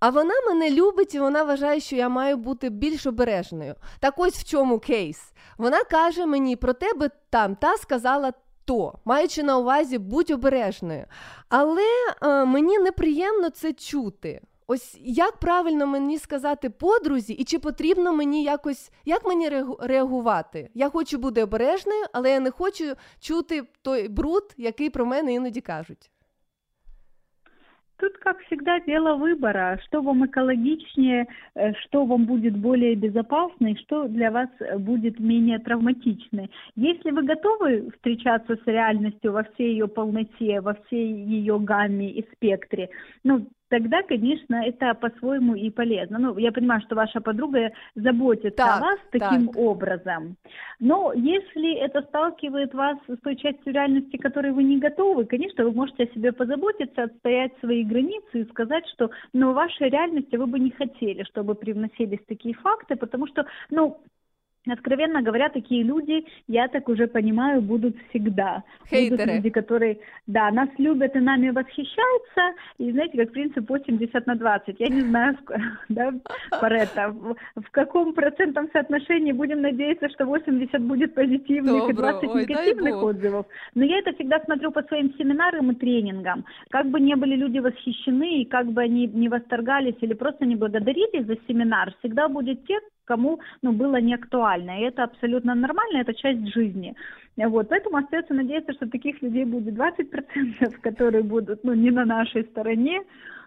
А вона мене любить і вона вважає, що я маю бути більш обережною. Так ось в чому кейс. Вона каже мені про тебе там, та сказала то, маючи на увазі, будь обережною. Але е, мені неприємно це чути. Ось як правильно мені сказати подрузі, і чи потрібно мені якось як мені реагувати? Я хочу бути обережною, але я не хочу чути той бруд, який про мене іноді кажуть. Тут, как всегда, дело выбора, что вам экологичнее, э, что вам будет более безопасно и что для вас будет менее травматично. Если вы готовы встречаться с реальностью во всей ее полноте, во всей ее гамме и спектре, ну, тогда, конечно, это по-своему и полезно. Ну, я понимаю, что ваша подруга заботится так, о вас таким так. образом. Но если это сталкивает вас с той частью реальности, которой вы не готовы, конечно, вы можете о себе позаботиться, отстоять свои границы и сказать, что ну, в вашей реальности вы бы не хотели, чтобы привносились такие факты, потому что, ну, Откровенно говоря, такие люди, я так уже понимаю, будут всегда. Хейтеры. Будут люди, которые, да, нас любят и нами восхищаются, и знаете, как принцип 80 на 20. Я не знаю, да, Паретта, в, каком процентном соотношении будем надеяться, что 80 будет позитивных Добро. и 20 Ой, негативных отзывов. Но я это всегда смотрю по своим семинарам и тренингам. Как бы не были люди восхищены, и как бы они не восторгались или просто не благодарили за семинар, всегда будет те, кому ну, было не актуально. И это абсолютно нормально, это часть жизни. Вот, поэтому остается надеяться, что таких людей будет 20%, которые будут ну, не на нашей стороне.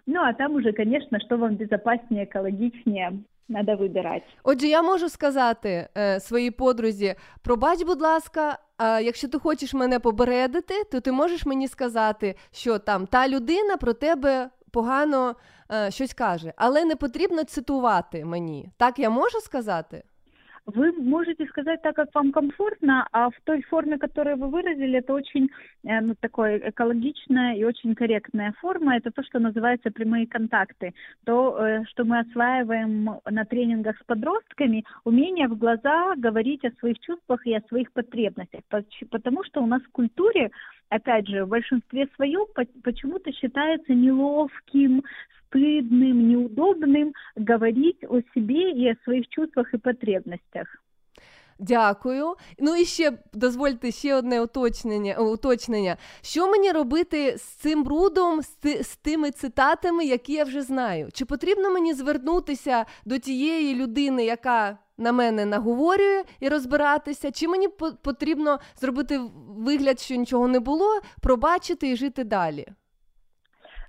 Ну а там уже, конечно, что вам безопаснее, экологичнее, Надо вибирати. Отже, я можу сказати е, своїй подрузі: пробач, будь ласка, а якщо ти хочеш мене побередити, то ти можеш мені сказати, що там та людина про тебе погано е, щось каже, але не потрібно цитувати мені. Так я можу сказати? Вы можете сказать так, как вам комфортно, а в той форме, которую вы выразили, это очень э, ну, такое экологичная и очень корректная форма. Это то, что называется прямые контакты. То, э, что мы осваиваем на тренингах с подростками, умение в глаза говорить о своих чувствах и о своих потребностях. Потому что у нас в культуре опять же, в большинстве своем почему-то считается неловким, стыдным, неудобным говорить о себе і о своїх чувствах і потребностях. Дякую. Ну і ще дозвольте ще одне уточнення. уточнення. Що мені робити з цим брудом, з, з тими цитатами, які я вже знаю? Чи потрібно мені звернутися до тієї людини, яка на мене наговорює і розбиратися? Чи мені потрібно зробити вигляд, що нічого не було, пробачити і жити далі?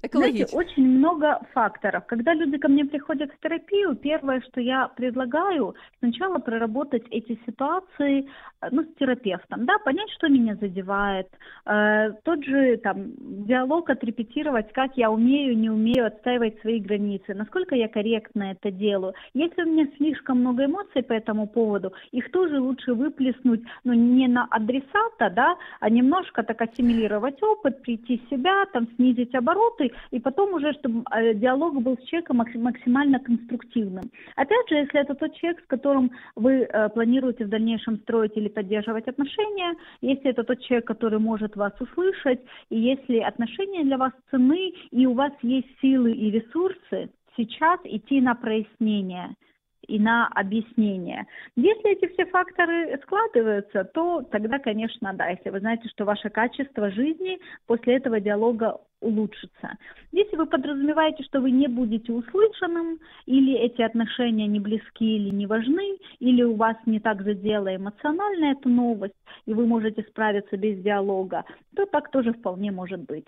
Знаете, очень много факторов. Когда люди ко мне приходят в терапию, первое, что я предлагаю, сначала проработать эти ситуации э, ну, с терапевтом, да, понять, что меня задевает, э, тот же там диалог отрепетировать, как я умею, не умею отстаивать свои границы, насколько я корректно это делаю. Если у меня слишком много эмоций по этому поводу, их тоже лучше выплеснуть, ну, не на адресата, да, а немножко так ассимилировать опыт, прийти в себя, там, снизить обороты, и потом уже, чтобы э, диалог был с человеком максимально конструктивным. Опять же, если это тот человек, с которым вы э, планируете в дальнейшем строить или поддерживать отношения, если это тот человек, который может вас услышать, и если отношения для вас ценны, и у вас есть силы и ресурсы, сейчас идти на прояснение – и на объяснение. Если эти все факторы складываются, то тогда, конечно, да, если вы знаете, что ваше качество жизни после этого диалога улучшится. Если вы подразумеваете, что вы не будете услышанным, или эти отношения не близки или не важны, или у вас не так задела эмоционально эта новость, и вы можете справиться без диалога, то так тоже вполне может быть.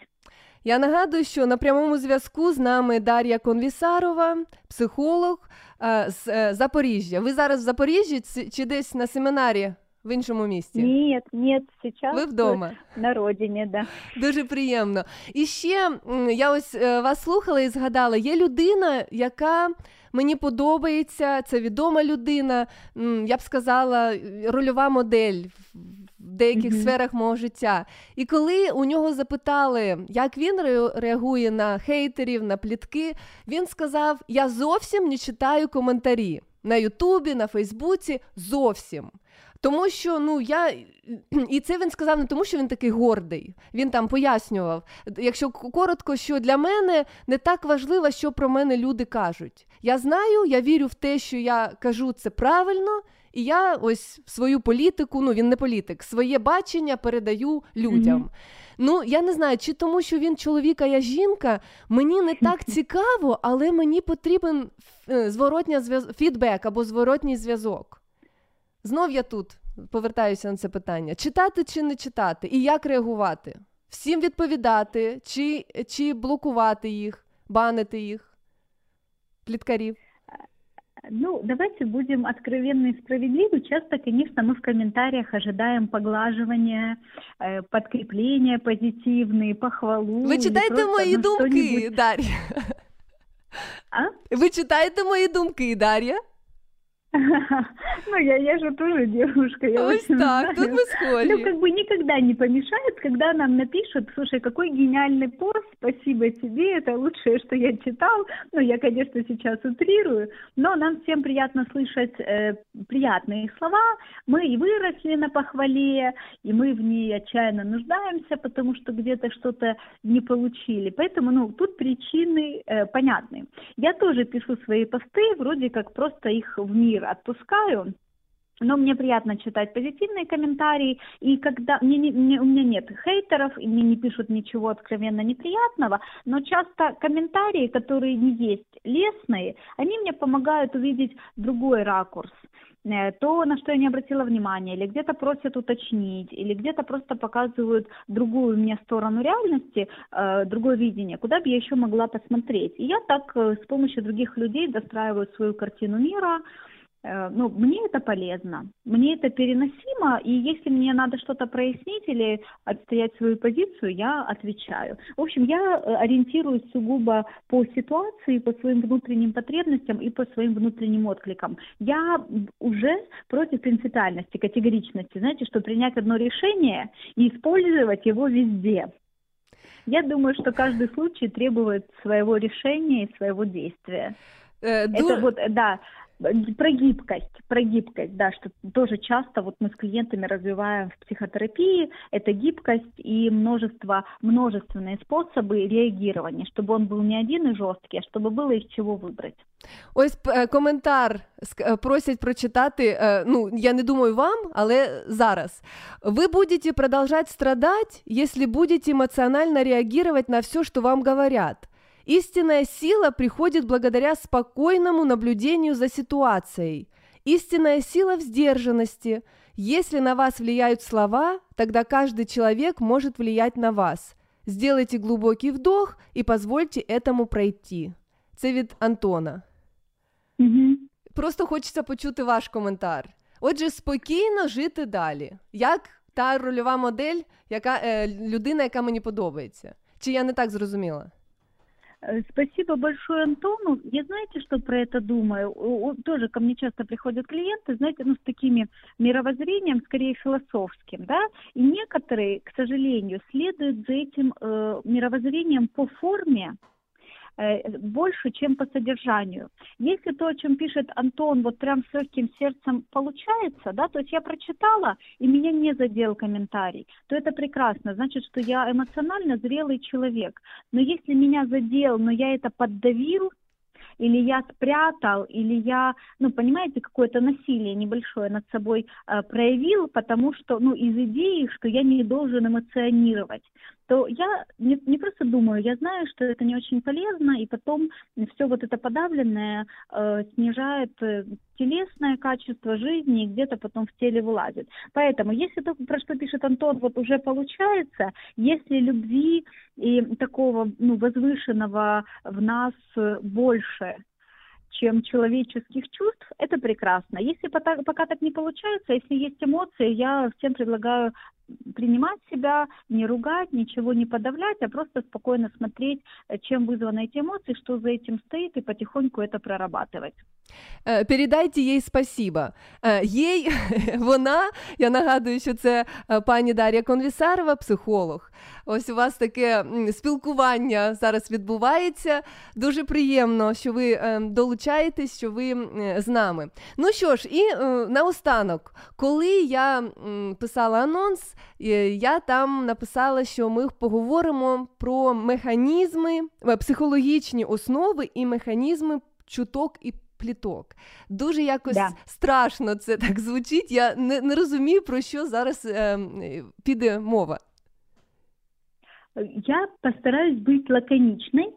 Я нагадую, що на прямому зв'язку з нами Дар'я Конвісарова, психолог е, з е, Запоріжжя. Ви зараз в Запоріжжі чи десь на семінарі в іншому місті? Ні, ні, зараз ви вдома на родині, да. Дуже приємно. І ще я ось е, вас слухала і згадала: є людина, яка мені подобається, це відома людина. Я б сказала, рольова модель деяких mm-hmm. сферах мого життя. І коли у нього запитали, як він реагує на хейтерів, на плітки, він сказав: Я зовсім не читаю коментарі. на Ютубі, на Фейсбуці зовсім. Тому що ну я і це він сказав не тому, що він такий гордий. Він там пояснював. Якщо коротко, що для мене не так важливо, що про мене люди кажуть. Я знаю, я вірю в те, що я кажу це правильно, і я ось свою політику, ну він не політик, своє бачення передаю людям. Mm-hmm. Ну я не знаю, чи тому, що він чоловік, а я жінка, мені не так цікаво, але мені потрібен е, зворотня зв'яз... фідбек або зворотній зв'язок. Знов я тут повертаюся на це питання: читати чи не читати, і як реагувати? Всім відповідати, чи, чи блокувати їх, банити їх, пліткарів. Ну, давайте будем откровенны и справедливы. Часто, конечно, мы в комментариях ожидаем поглаживания, э, подкрепления позитивные, похвалу. Ви читаєте мої ну, думки, Дар'я? А? Ви читаєте мої думки, Дар'я? Ну, я, я же тоже девушка. Я Ось так, знаю. тут мы схожи. Ну, как бы никогда не помешает, когда нам напишут, слушай, какой гениальный пост, спасибо тебе, это лучшее, что я читал. Ну, я, конечно, сейчас утрирую, но нам всем приятно слышать э, приятные слова. Мы и выросли на похвале, и мы в ней отчаянно нуждаемся, потому что где-то что-то не получили. Поэтому, ну, тут причины э, понятны. Я тоже пишу свои посты, вроде как просто их в мир отпускаю. Но мне приятно читать позитивные комментарии, и когда мне, не, мне, у меня нет хейтеров, и мне не пишут ничего откровенно неприятного, но часто комментарии, которые не есть лестные, они мне помогают увидеть другой ракурс э, то, на что я не обратила внимания, или где-то просят уточнить, или где-то просто показывают другую мне сторону реальности, э, другое видение, куда бы я еще могла посмотреть. И я так э, с помощью других людей достраиваю свою картину мира, ну, мне это полезно, мне это переносимо, и если мне надо что-то прояснить или отстоять свою позицию, я отвечаю. В общем, я э, ориентируюсь сугубо по ситуации, по своим внутренним потребностям и по своим внутренним откликам. Я уже против принципиальности, категоричности, знаете, что принять одно решение и использовать его везде. Я думаю, что каждый случай требует своего решения и своего действия. Э, это вот, да, про гибкость, про гибкость, да, что тоже часто вот мы с клиентами развиваем в психотерапии, это гибкость и множество, множественные способы реагирования, чтобы он был не один и жесткий, а чтобы было из чего выбрать. Ось коментар просять прочитати. Ну, я не думаю вам, але зараз. Вы будете продолжать страдать, если будете эмоционально реагировать на все, что вам говорят. Истинная сила приходит благодаря спокойному наблюдению за ситуацией. Истинная сила в сдержанности. Если на вас влияют слова, тогда каждый человек может влиять на вас. Сделайте глубокий вдох и позвольте этому пройти. Це від Антона. Угу. Просто хочеться почути ваш коментар. Отже, спокійно жити далі. Як та рольова модель, яка е, людина, яка мені подобається? Чи я не так зрозуміла? Э, спасибо большое Антону. Я знаете, что про это думаю? Тоже ко мне часто приходят клиенты, знаете, ну, с такими мировоззрением, скорее философским, да, и некоторые, к сожалению, следуют за этим э, мировоззрением по форме, больше, чем по содержанию. Если то, о чем пишет Антон, вот прям с легким сердцем получается, да, то есть я прочитала, и меня не задел комментарий, то это прекрасно, значит, что я эмоционально зрелый человек. Но если меня задел, но я это поддавил, или я спрятал, или я, ну, понимаете, какое-то насилие небольшое над собой э, проявил, потому что, ну, из идеи, что я не должен эмоционировать то я не, не просто думаю, я знаю, что это не очень полезно, и потом все вот это подавленное э, снижает э, телесное качество жизни и где-то потом в теле вылазит. Поэтому, если то, про что пишет Антон, вот уже получается, если любви и такого ну, возвышенного в нас больше, чем человеческих чувств, это прекрасно. Если пока, пока так не получается, если есть эмоции, я всем предлагаю принимать себя, не ругать, ничего не подавлять, а просто спокойно смотреть, э, чем вызваны эти эмоции, что за этим стоит, и потихоньку это прорабатывать. Е, Передайте їй спасіба. Е, Їй, вона, я нагадую, що це е, пані Дар'я Конвісарова, психолог. Ось у вас таке спілкування зараз відбувається. Дуже приємно, що ви долучаєтесь, що ви з нами. Ну що ж, і наостанок, коли я писала анонс, я там написала, що ми поговоримо про механізми, психологічні основи і механізми чуток і пліток. Дуже якось Да. страшно це так звучить. Я не, не розумію, про що зараз е, е, піде мова. Я постараюсь быть лаконичной.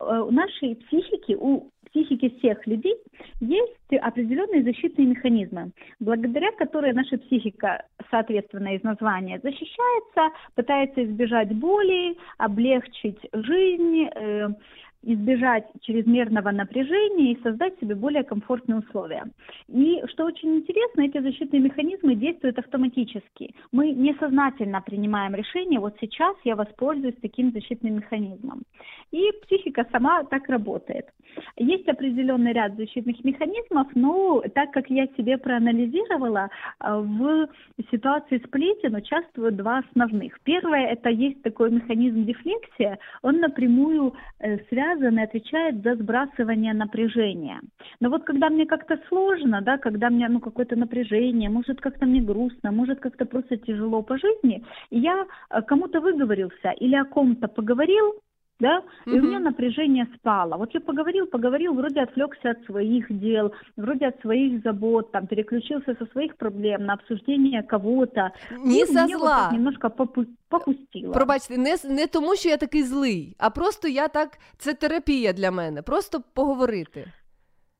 Э, У нашей психики, у психики всех людей есть определенные защитные механизмы, благодаря которым наша психика, соответственно, из названия защищается, пытается избежать боли, облегчить жизнь, э, избежать чрезмерного напряжения и создать себе более комфортные условия. И что очень интересно, эти защитные механизмы действуют автоматически. Мы несознательно принимаем решение, вот сейчас я воспользуюсь таким защитным механизмом. И психика сама так работает. Есть определенный ряд защитных механизмов, но так как я себе проанализировала, э, в ситуации сплетен участвуют два основных. Первое – это есть такой механизм дефлексия, он напрямую э, связан и отвечает за сбрасывание напряжения. Но вот когда мне как-то сложно, да, когда мне ну, какое-то напряжение, может как-то мне грустно, может как-то просто тяжело по жизни, я э, кому-то выговорился или о ком-то поговорил, да, и у меня напряжение спало. Вот я поговорил, поговорил, вроде отвлекся от своих дел, вроде от своих забот, там, переключился со своих проблем на обсуждение кого-то. Мне вот зла. так немножко попу- попустила. Пробачте, не, не тому, що я такий злий, а просто я так. Це терапія для мене. Просто поговорити.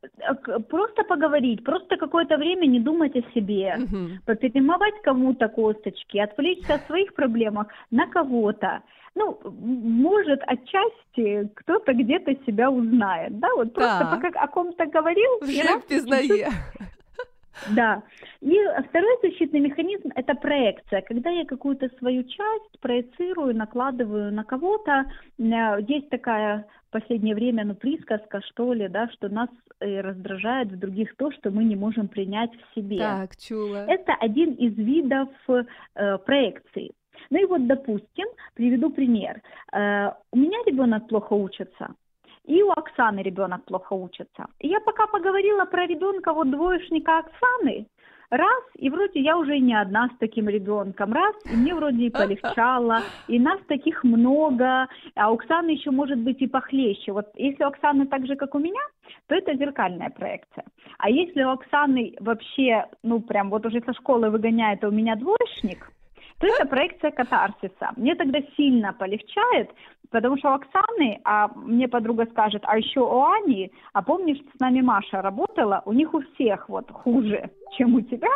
Э, Просто поговорить, просто какое-то время не думать о себе, Мгм. поперемывать кому-то косточки, отвлечься от своих проблемах на кого-то. Ну, может, отчасти кто-то где-то себя узнает, да, вот просто Так. пока о ком-то говорил, раз, впізнає. Да. И второй защитный механизм – это проекция. Когда я какую-то свою часть проецирую, накладываю на кого-то. Э, Есть такая в последнее время, ну, присказка, что ли, да, что нас э, раздражает в других то, что мы не можем принять в себе. Так, чула. Это один из видов э, проекций. Ну и вот, допустим, приведу пример. Э, у меня ребенок плохо учится, и у Оксаны ребенок плохо учится. И я пока поговорила про ребенка вот двоечника Оксаны, раз, и вроде я уже не одна с таким ребенком, раз, и мне вроде и полегчало, и нас таких много, а у Оксаны еще может быть и похлеще. Вот если у Оксаны так же, как у меня, то это зеркальная проекция. А если у Оксаны вообще, ну прям вот уже со школы выгоняет, а у меня двоечник, то это проекция катарсиса. Мне тогда сильно полегчает, потому что у Оксаны, а мне подруга скажет, а еще у Ани, а помнишь, с нами Маша работала, у них у всех вот хуже, чем у тебя.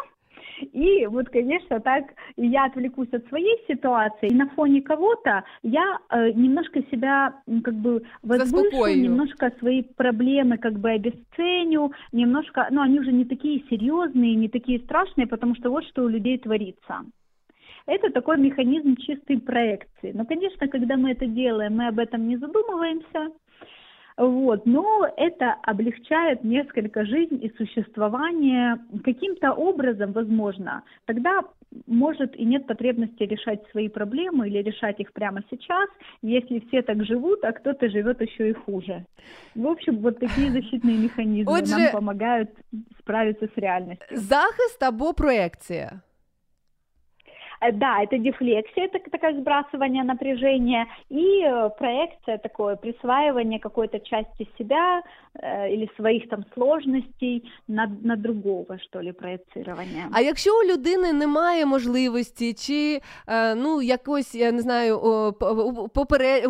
И вот, конечно, так я отвлекусь от своей ситуации, и на фоне кого-то я э, немножко себя как бы возвышу, немножко свои проблемы как бы обесценю, немножко, ну, они уже не такие серьезные, не такие страшные, потому что вот что у людей творится. Это такой механизм чистой проекции. Но, конечно, когда мы это делаем, мы об этом не задумываемся. Вот, но это облегчает несколько жизнь и существование каким-то образом, возможно. Тогда может и нет потребности решать свои проблемы или решать их прямо сейчас, если все так живут, а кто-то живет еще и хуже. В общем, вот такие защитные механизмы Отже- нам помогают справиться с реальностью. Захист або проекція. Э, Да, это дефлексия, это такое сбрасывание напряжения, и э, проекция такое, присваивание какой-то части себя э, или своих там сложностей на, на другого, что ли, проецирование. А якщо у людини немає можливості, чи е, ну якось я не знаю, попере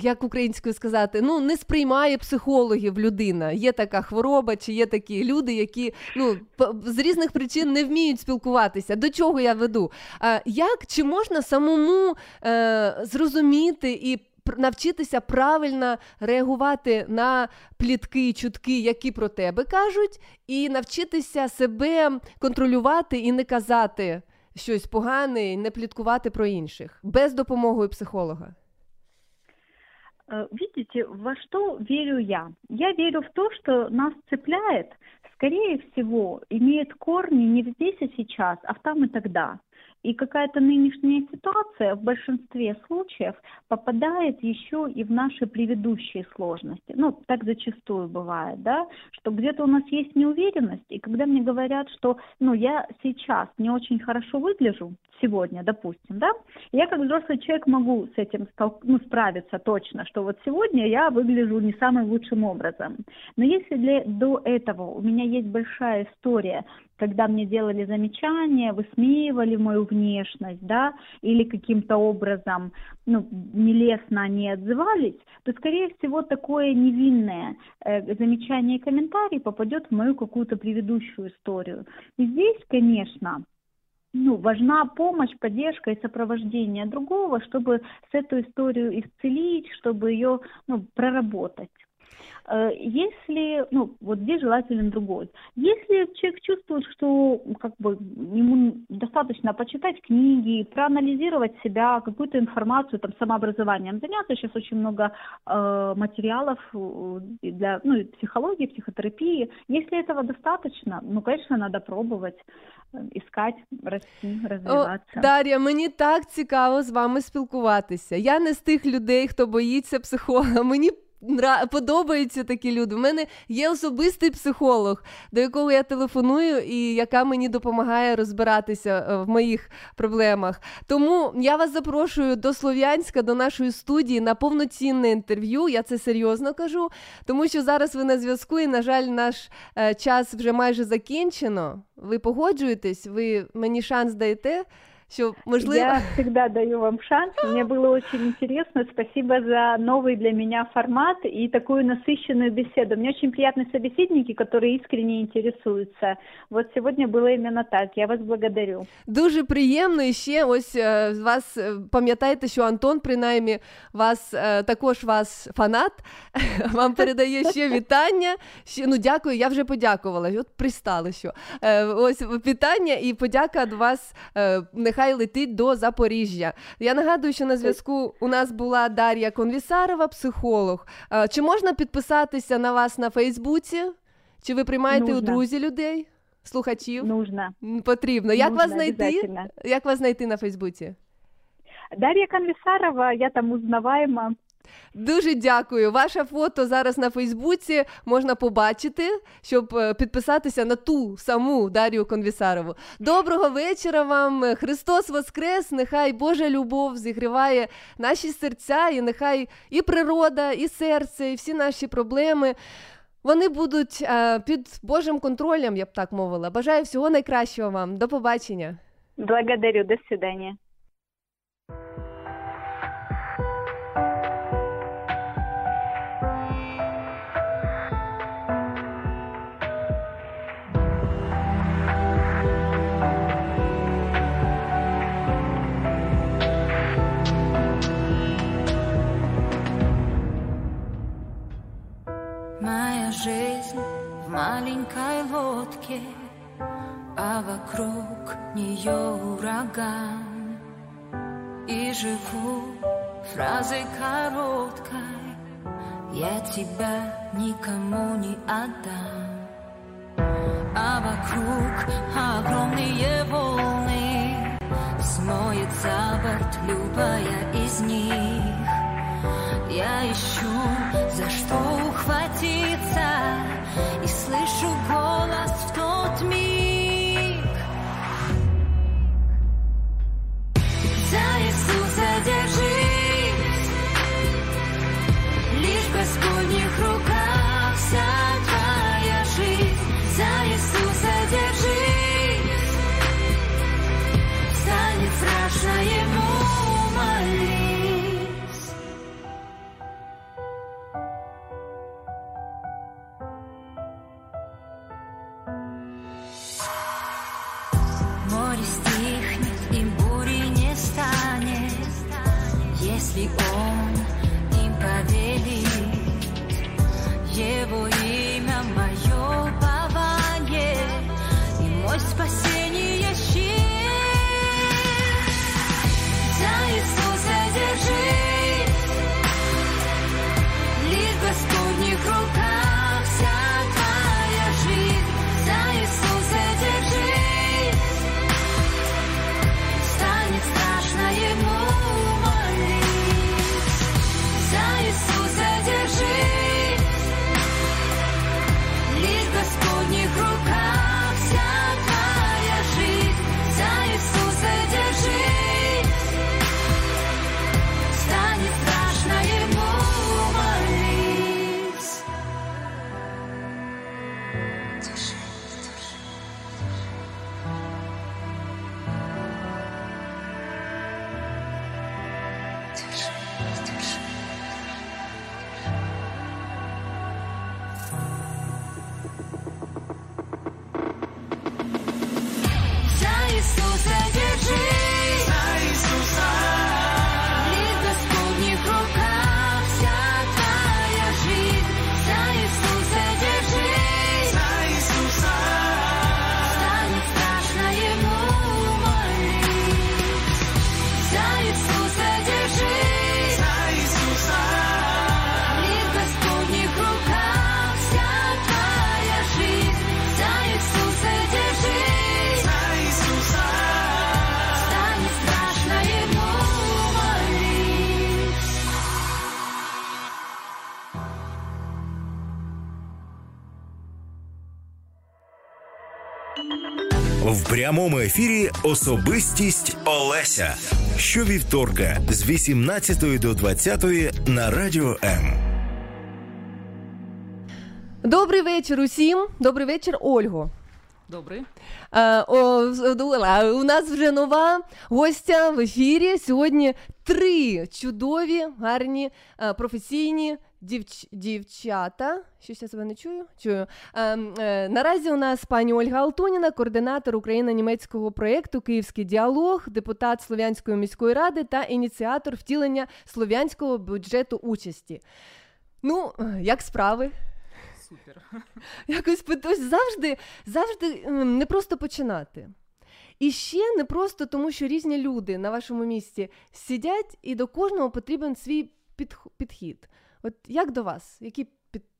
як українською сказати, ну не сприймає психологів людина. Є така хвороба, чи є такі люди, які ну з різних причин не вміють спілкуватися. До чого я веду? Е, як чи можна самому е, зрозуміти і навчитися правильно реагувати на плітки і чутки, які про тебе кажуть, і навчитися себе контролювати і не казати щось погане, і не пліткувати про інших без допомоги психолога? Э, Видите, во что верю я? Я верю в то, что нас цепляет, скорее всего, имеет корни не здесь и сейчас, а в там и тогда. И какая-то нынешняя ситуация в большинстве случаев попадает еще и в наши предыдущие сложности. Ну, так зачастую бывает, да, что где-то у нас есть неуверенность, и когда мне говорят, что, ну, я сейчас не очень хорошо выгляжу, сегодня, допустим, да, я как взрослый человек могу с этим стол- ну, справиться точно, что вот сегодня я выгляжу не самым лучшим образом. Но если для, до этого у меня есть большая история, когда мне делали замечания, высмеивали мою внешность, да, или каким-то образом, ну, нелестно они отзывались, то, скорее всего, такое невинное э, замечание и комментарий попадет в мою какую-то предыдущую историю. И здесь, конечно, ну, важна помощь, поддержка и сопровождение другого, чтобы с эту историю исцелить, чтобы ее ну, проработать. Э, Если, ну, вот здесь желателен другой. Если человек чувствует, что как бы ему достаточно почитать книги, проанализировать себя, какую-то информацию, там, самообразованием заняться, сейчас очень много э, материалов э, для ну, и психологии, психотерапии. Если этого достаточно, ну, конечно, надо пробовать, э, искать, расти, О, развиваться. Дар'я, мені так цікаво з вами спілкуватися. Я не з тих людей, хто боїться психолога. Мені нра- подобаються такі люди. У мене є особистий психолог, до якого я телефоную, і яка мені допомагає розбиратися е, в моїх проблемах. Тому я вас запрошую до Слов'янська, до нашої студії на повноцінне інтерв'ю. Я це серйозно кажу, тому що зараз ви на зв'язку, і, на жаль, наш е, час вже майже закінчено. Ви погоджуєтесь? Ви мені шанс даєте? Що можливо Я всегда даю вам шанс. Мне было очень интересно. Спасибо за новый для меня формат и такую насыщенную беседу. Мне очень приятны собеседники, которые искренне интересуются. Вот сегодня было именно так. Я вас благодарю. Дуже приємно і ще ось е, з вас е, пам'ятаєте, що Антон, принаймні, вас е, також вас фанат. Вам передає ще вітання. Ще, ну дякую, я вже подякувала. От пристали, що Е, ось вітання і подяка від вас. е, Нехай летить до Запоріжжя. Я нагадую, що на зв'язку у нас була Дар'я Конвісарова, психолог. Е, Чи можна підписатися на вас на Фейсбуці? Чи ви приймаєте у друзі людей? Слухачів? Нужно. Потрібно. Як Нужно, вас знайти? Як вас знайти на Фейсбуці? Дарья Конвисарова, я там узнаваема. Дуже дякую. Ваше фото зараз на Фейсбуці можна побачити, щоб е, підписатися на ту саму Дар'ю Конвісарову. Доброго вечора вам. Христос Воскрес! Нехай Божа любов зігріває наші серця, і нехай і природа, і серце, і всі наші проблеми. Вони будуть е, під Божим контролем, я б так мовила. Бажаю всього найкращого вам. До побачення. Благодарю. До свидания. Моя жизнь в маленькой лодке, а вокруг нее ураган. И живу фразой короткой, я тебя никому не отдам. А вокруг огромные волны, смоет за борт любая из них. Я ищу, за что ухватиться, и слышу голос в тот миг. За Иисуса держись, прямому ефірі Особистість Олеся. Щовівторка з 18 до 20 на радіо М. Добрий вечір усім. Добрий вечір, Ольго. Добрий. Е, о, у нас вже нова гостя в ефірі. Сьогодні три чудові, гарні, е, професійні дівч... дівчата. Щось я себе не чую? Чую. Е, е, наразі у нас пані Ольга Алтуніна, координатор Україно-німецького проєкту Київський діалог, депутат Слов'янської міської ради та ініціатор втілення слов'янського бюджету участі. Ну, як справи? Супер. Якось питаюсь завжди, завжди не просто починати. І ще не просто тому, що різні люди на вашому місці сидять, і до кожного потрібен свій підх- підхід. От як до вас? Під,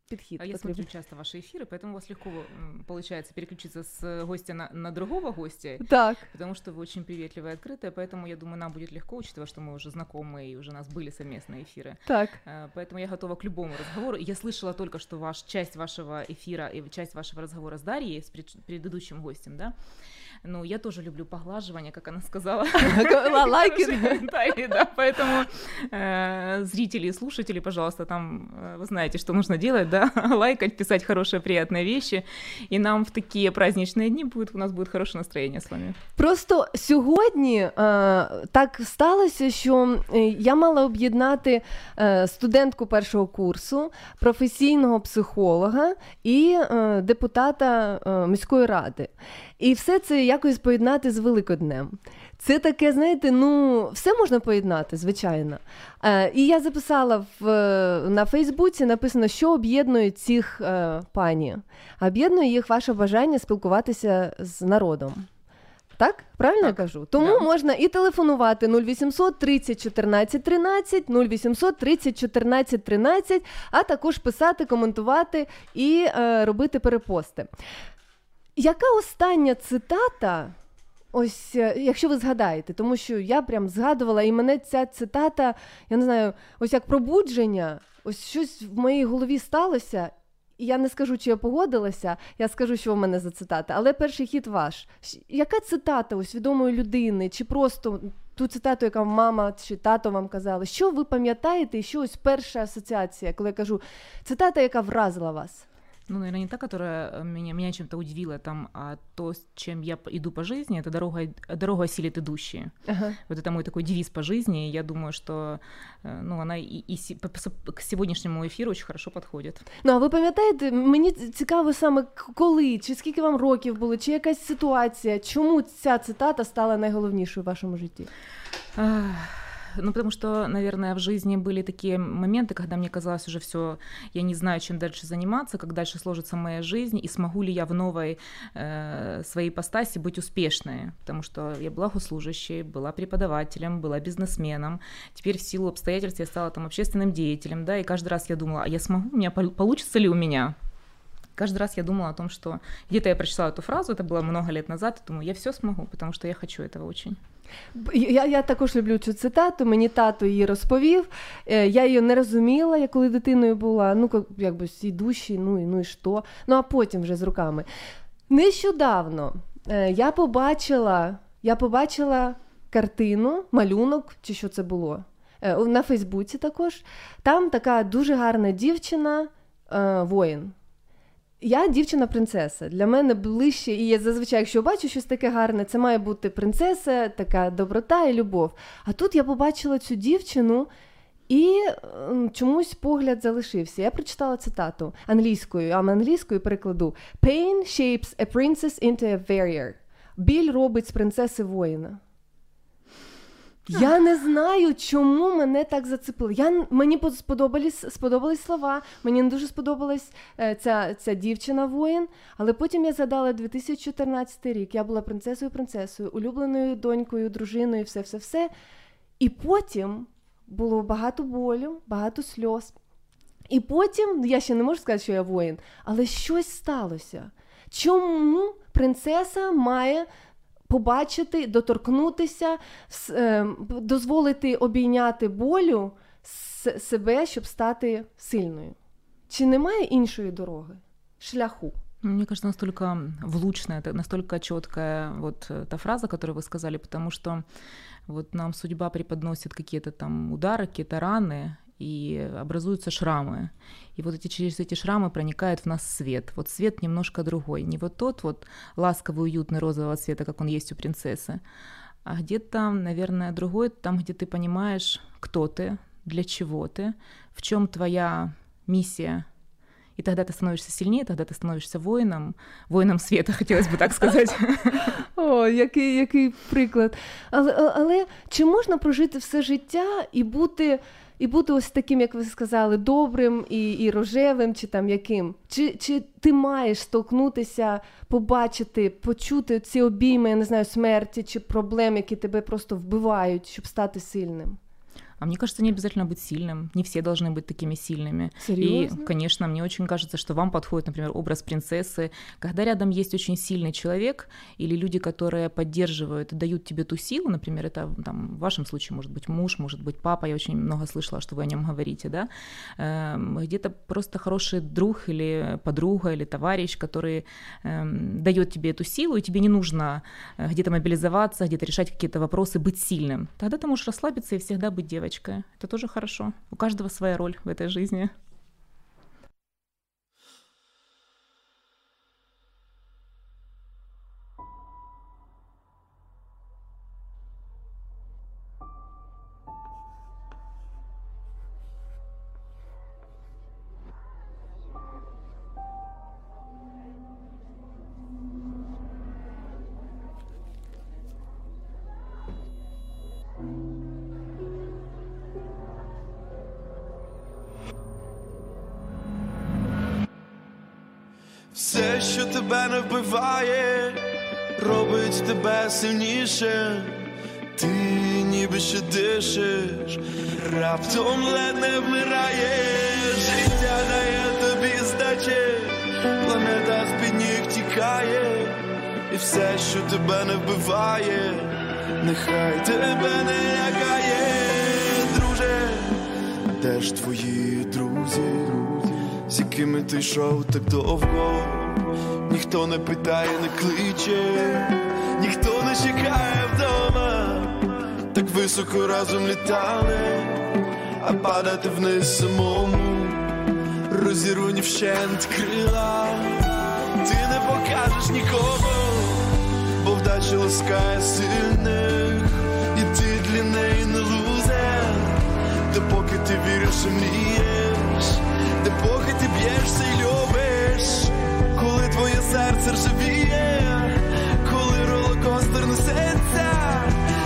підхід А я потрібен? смотрю часто ваши эфиры, поэтому у вас легко м, получается переключиться с гостя на, на другого гостя. Так. Потому что вы очень приветливая и открытая, поэтому я думаю, нам будет легко, учитывая, что мы уже знакомы и уже у нас были совместные эфиры. Так. Э, Поэтому я готова к любому разговору. Я слышала только, что ваш, часть вашего эфира и часть вашего разговора с Дарьей, с пред- предыдущим гостем, да? Ну, я тоже люблю поглаживание, как она сказала. Like it. Хорошие комментарии, да, поэтому э, зрители и слушатели, пожалуйста, там э, вы знаете, что нужно делать, да, лайкать, писать хорошие, приятные вещи, и нам в такие праздничные дни будет, у нас будет хорошее настроение с вами. Просто сьогодні е, так сталося, що е, я мала об'єднати е, студентку першого курсу, професійного психолога і е, депутата е, міської ради. І все це якось поєднати з Великоднем. Це таке, знаєте, ну все можна поєднати, звичайно. Е, і я записала в, на Фейсбуці, написано, що об'єднує цих е, пані. Об'єднує їх ваше бажання спілкуватися з народом. Так, правильно я кажу? Тому можна і телефонувати 0800 30 14 13, 0800 30 14 13, а також писати, коментувати і е, робити перепости. Яка остання цитата? Ось, е, якщо ви згадаєте, тому що я прям згадувала, і мене ця цитата, я не знаю, ось як пробудження, ось щось в моїй голові сталося. І я не скажу, чи я погодилася, я скажу, що в мене за цитата, але перший хід ваш. Яка цитата ось відомої людини, чи просто ту цитату, яка мама чи тато вам казали? Що ви пам'ятаєте, і що ось перша асоціація, коли я кажу цитата, яка вразила вас? Ну, наверное, не та, которая э, меня, меня чем-то удивила, там, а то, с чем я п- иду по жизни, это дорога, дорога осилит идущие. Ага. Вот это мой такой девиз по жизни, и я думаю, что э, ну, она и, и се- по- по- к сегодняшнему эфиру очень хорошо подходит. Ну, а ви пам'ятаєте, мені цікаво саме к- коли, чи скільки вам років було, чи якась ситуація, чому ця цитата стала найголовнішою в вашому житті? Ах, Ну, потому что, наверное, в жизни были такие моменты, когда мне казалось уже все, я не знаю, чем дальше заниматься, как дальше сложится моя жизнь, и смогу ли я в новой э, своей ипостаси быть успешной. Потому что я была госслужащей, была преподавателем, была бизнесменом. Теперь в силу обстоятельств я стала там общественным деятелем, да, и каждый раз я думала, а я смогу, у меня пол- получится ли у меня? Каждый раз я думала о том, что где-то я прочитала эту фразу, это было много лет назад, и думаю, я все смогу, потому что я хочу этого очень. Я, я також люблю цю цитату. Мені тато її розповів. Е, Я її не розуміла, я коли дитиною була. Ну, якби всі душі, ну і ну і що. Ну а потім вже з руками. Нещодавно е, я побачила, я побачила картину, малюнок, чи що це було. е, На Фейсбуці також. Там така дуже гарна дівчина, воїн. Я дівчина-принцеса. Для мене ближче, і я зазвичай, якщо бачу щось таке гарне, це має бути принцеса, така доброта і любов. А тут я побачила цю дівчину, і ем, чомусь погляд залишився. Я прочитала цитату англійською, а англійською перекладу: Pain shapes a princess into a warrior. Біль робить з принцеси воїна. Я не знаю, чому мене так зацепило. Я, мені сподобались, сподобались слова, мені не дуже сподобалась е, ця, ця дівчина-воїн, але потім я згадала 2014 рік. Я була принцесою принцесою, улюбленою донькою, дружиною, все-все-все. І потім було багато болю, багато сльоз. І потім, я ще не можу сказати, що я воїн, але щось сталося. Чому принцеса має побачити, доторкнутися, с- е, дозволити обійняти болю с- себе, щоб стати сильною? Чи немає іншої дороги, шляху? Мне кажется, настолько влучная, это настолько четкая вот э, та фраза, которую вы сказали, потому что вот нам судьба преподносит какие-то там удары, какие-то раны, и образуются шрамы. И вот эти, через эти шрамы проникает в нас свет. Вот свет немножко другой. Не вот тот вот ласковый, уютный розового цвета, как он есть у принцессы, а где-то, наверное, другой, там, где ты понимаешь, кто ты, для чего ты, в чем твоя миссия и тогда ты становишься сильнее, тогда ты становишься воїном, воїном света, хотілося б так сказати. О, який який приклад. Але, але чи можна прожити все життя і бути і бути ось таким, як ви сказали, добрим і і рожевим, чи там яким? Чи чи ти маєш столкнутися, побачити, почути ці обійми, я не знаю, смерті чи проблем, які тебе просто вбивають, щоб стати сильним? А мне кажется, не обязательно быть сильным. Не все должны быть такими сильными. Серьезно? И, конечно, мне очень кажется, что вам подходит, например, образ принцессы. Когда рядом есть очень сильный человек или люди, которые поддерживают дают тебе ту силу, например, это там, в вашем случае может быть муж, может быть папа, я очень много слышала, что вы о нем говорите, да, эм, где-то просто хороший друг или подруга или товарищ, который эм, дает тебе эту силу, и тебе не нужно э, где-то мобилизоваться, где-то решать какие-то вопросы, быть сильным. Тогда ты можешь расслабиться и всегда быть девочкой девочка. Это тоже хорошо. У каждого своя роль в этой жизни. Що тебе не вбиває, робить тебе сильніше, ти ніби ще дишиш, раптом ледь не вмираєш, життя дає тобі здачі, планета з-під ніг тікає, і все, що тебе не вбиває, нехай тебе не лякає, друже, де ж твої друзі? з якими ти йшов так довго, ніхто не питає, не кличе, ніхто не чекає вдома, так високо разом літали, а падати вниз самому, розірвані вщент крила, ти не покажеш нікому, бо вдача ласкає сильних, і ти для неї не лузер, допоки ти віриш і мрієш де поки ти б'єшся й любиш, твоє серце ржавіє, коли ролокостер несеться,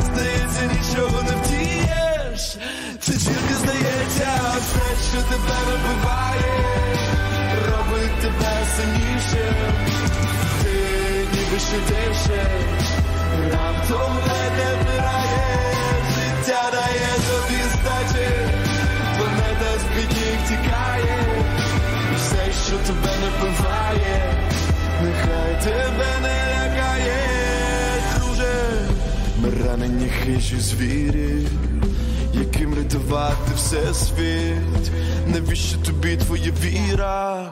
здається, нічого не втієш, це тільки здається, все, що тебе вибиває, робить тебе сильніше, ти ніби ще дишеш, раптом ледь вмирає, життя дає тобі здачі, планета з-під ніг тікає. Все, що тебе не вбиває, нехай тебе не лякає, друже, ми ранені хижі звірі, яким рятувати все світ, навіщо тобі твоя віра?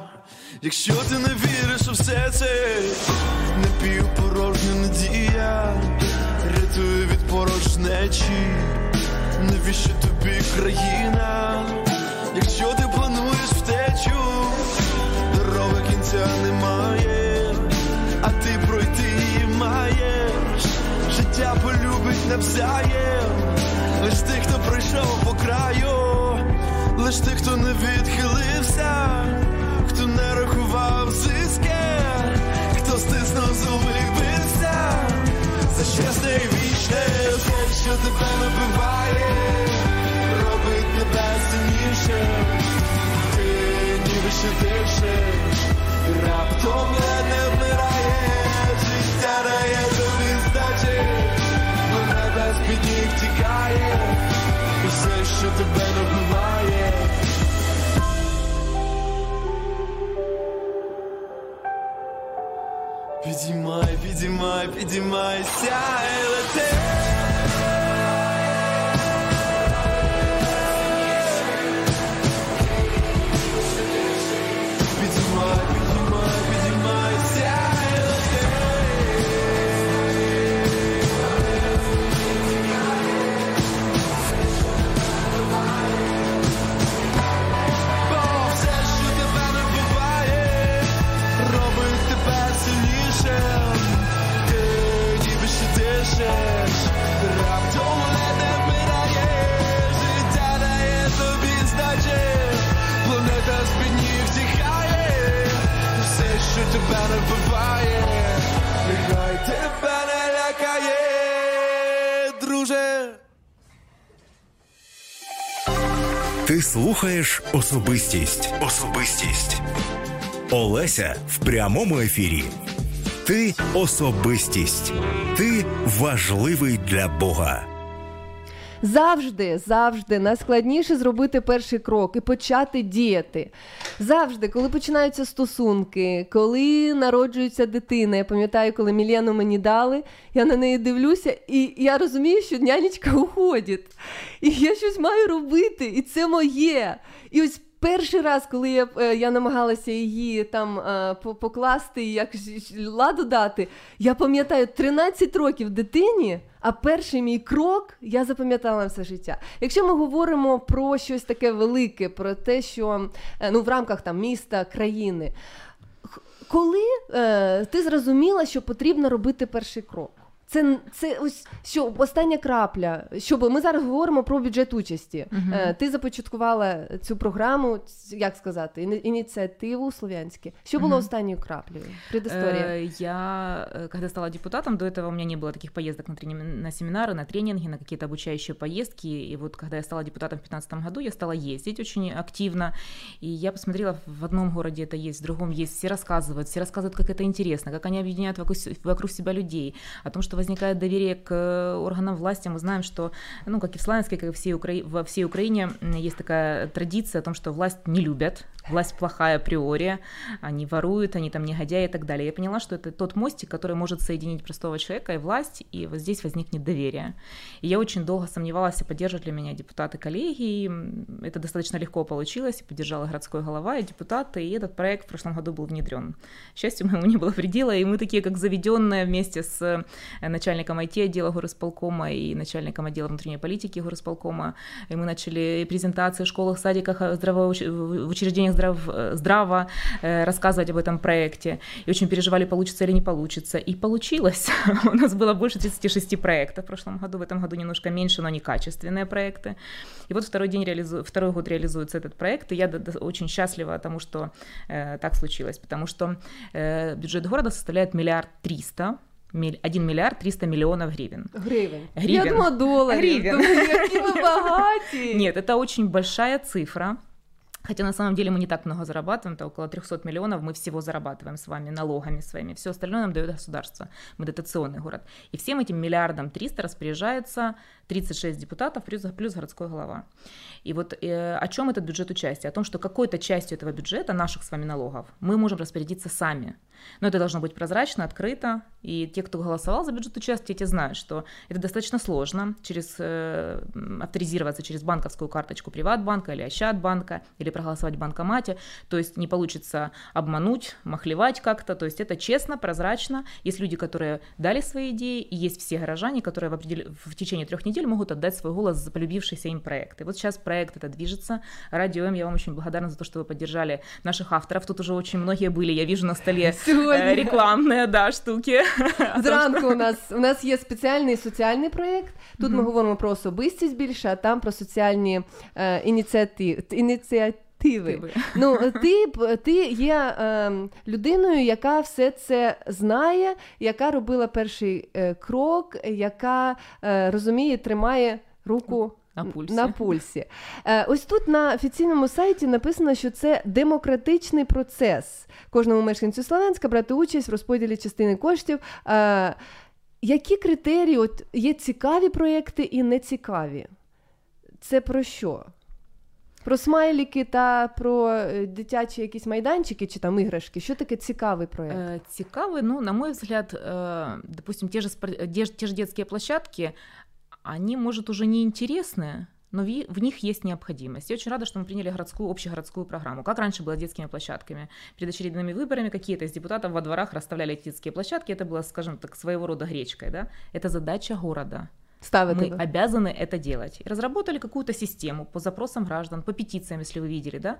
Якщо ти не віриш у все це, напівпорожня надія, рятує від порожнечі, навіщо тобі країна? Якщо ти плануєш втечу, дороги кінця немає, життя полюбить навзаєм, лиш тих, хто пройшов по краю, лиш тих, хто не відхилився, хто не рахував зиски, хто стиснув зуби бився, за щасне і вічне, все, що тебе набиває. Робить тебе сильніше, ти ніби ще дишиш, раптом не вмираєш, життя дає з-під ніг тікає, усе, що тебе набуває. Підіймай, підіймай, підіймайся лети. Тебе не вбиває, нехай тебе не лякає, друже. Ти слухаєш особистість. Особистість. Олеся в прямому ефірі. Ти особистість. Ти важливий для Бога. Завжди, завжди найскладніше зробити перший крок і почати діяти. Завжди, коли починаються стосунки, коли народжується дитина. Я пам'ятаю, коли Мілену мені дали, я на неї дивлюся, і я розумію, що нянечка уходить. І я щось маю робити, і це моє. І ось перший раз, коли я, е, я намагалася її там е, покласти і як ладу дати, я пам'ятаю 13 років дитині. А перший мій крок я запам'ятала все життя. Якщо ми говоримо про щось таке велике, про те, що е, ну в рамках там міста, країни, коли е, ти зрозуміла, що потрібно робити перший крок? Це, це ось що остання крапля. Щоб ми зараз говоримо про бюджет участі. Мгм. Е, ти започаткувала цю програму, ц- як сказати, іні- ініціативу слов'янське. Що було Мгм. останньою краплею? Предісторія. Э, Я, э, когда стала депутатом, до этого у меня не было таких поездок на, трени- на семинары, на тренинги, на какие-то обучающие поездки. И вот когда я стала депутатом в 2015 году, я стала ездить очень активно. И я посмотрела, в одном городе это есть, в другом есть. Все рассказывают, все рассказывают, как это интересно, как они объединяют вокруг, с- вокруг себя людей, о том, что возникает доверие к э, органам власти. Мы знаем, что, ну, как и в Славянске, как и всей Укра... во всей Украине, есть такая традиция о том, что власть не любят, власть плохая априори, они воруют, они там негодяи и так далее. Я поняла, что это тот мостик, который может соединить простого человека и власть, и вот здесь возникнет доверие. И я очень долго сомневалась, поддержат ли меня депутаты-коллеги, и м, это достаточно легко получилось, и поддержала городской голова и депутаты, и этот проект в прошлом году был внедрен. К счастью, моему не было предела, и мы такие, как заведенные вместе с э, начальником IT-отдела горосполкома и начальником отдела внутренней политики горосполкома, и мы начали презентации в школах, садиках, э, здравоуч- в учреждениях здрав... э, здраво э, рассказывать об этом проекте. И очень переживали, получится или не получится. И получилось. У нас было больше 36 проектов в прошлом году, в этом году немножко меньше, но они качественные проекты. И вот второй, день реализу... второй год реализуется этот проект, и я д- д- очень счастлива тому, что э, так случилось, потому что э, бюджет города составляет миллиард триста, миль- 1 миллиард 300 миллионов гривен. Гривень. Гривен. Я думала, доларів. Гривен. Думаю, які ви багаті. Нет, это очень большая цифра. Хотя на самом деле мы не так много зарабатываем, это около 300 миллионов мы всего зарабатываем с вами налогами своими. Все остальное нам дает государство. Мы дотационный город. И всем этим миллиардом 300 распоряжается 36 депутатов плюс, плюс городской голова. И вот э, о чем этот бюджет участия? О том, что какой-то частью этого бюджета, наших с вами налогов, мы можем распорядиться сами. Но это должно быть прозрачно, открыто. И те, кто голосовал за бюджет участия, те знают, что это достаточно сложно через э, авторизироваться через банковскую карточку Приватбанка или Ощадбанка, или проголосовать в банкомате. То есть не получится обмануть, махлевать как-то. То есть это честно, прозрачно. Есть люди, которые дали свои идеи, и есть все горожане, которые в, определ- в течение трех недель могут отдать свой голос за полюбившийся им проект. И вот сейчас проект это движется. Радио М, я вам очень благодарна за то, что вы поддержали наших авторов. Тут уже очень многие были. Я вижу на столе Сегодня. э, рекламные, да, штуки. Зранку у нас у нас є спеціальний соціальний проєкт. Тут ми говоримо про особистість більше, а там про соціальні е, ініціативи. ініціативи. Ну, ти, ти є е, людиною, яка все це знає, яка робила перший е, крок, яка е, розуміє, тримає руку На пульсі. На пульсі. Е, ось тут на офіційному сайті написано, що це демократичний процес. Кожному мешканцю Словенська брати участь в розподілі частини коштів. Е, які критерії от, є цікаві проєкти і нецікаві? Це про що? Про смайлики та про е, дитячі якісь майданчики чи там іграшки? Що таке цікавий проєкт? Э, Цікавый, ну, на мой взгляд, э, допустим, те же, спор- де- те же детские площадки, они, может, уже не интересны, но в них есть необходимость. Я очень рада, что мы приняли городскую, общегородскую программу. Как раньше было с детскими площадками? Перед очередными выборами какие-то из депутатов во дворах расставляли детские площадки. Это было, скажем так, своего рода гречкой. Да? Это задача города Ставити. Мы обязаны это делать. И разработали какую-то систему по запросам граждан, по петициям, если вы видели, да.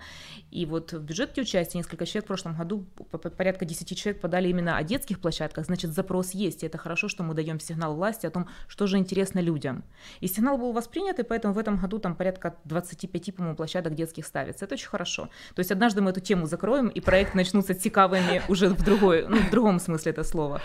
И вот в бюджете участия несколько человек в прошлом году, по- по- порядка 10 человек подали именно о детских площадках, значит, запрос есть, и это хорошо, что мы даем сигнал власти о том, что же интересно людям. И сигнал был воспринят, и поэтому в этом году там порядка 25, по-моему, площадок детских ставится. Это очень хорошо. То есть однажды мы эту тему закроем, и проекты начнутся цікавыми уже в другой, ну, в другом смысле это слова.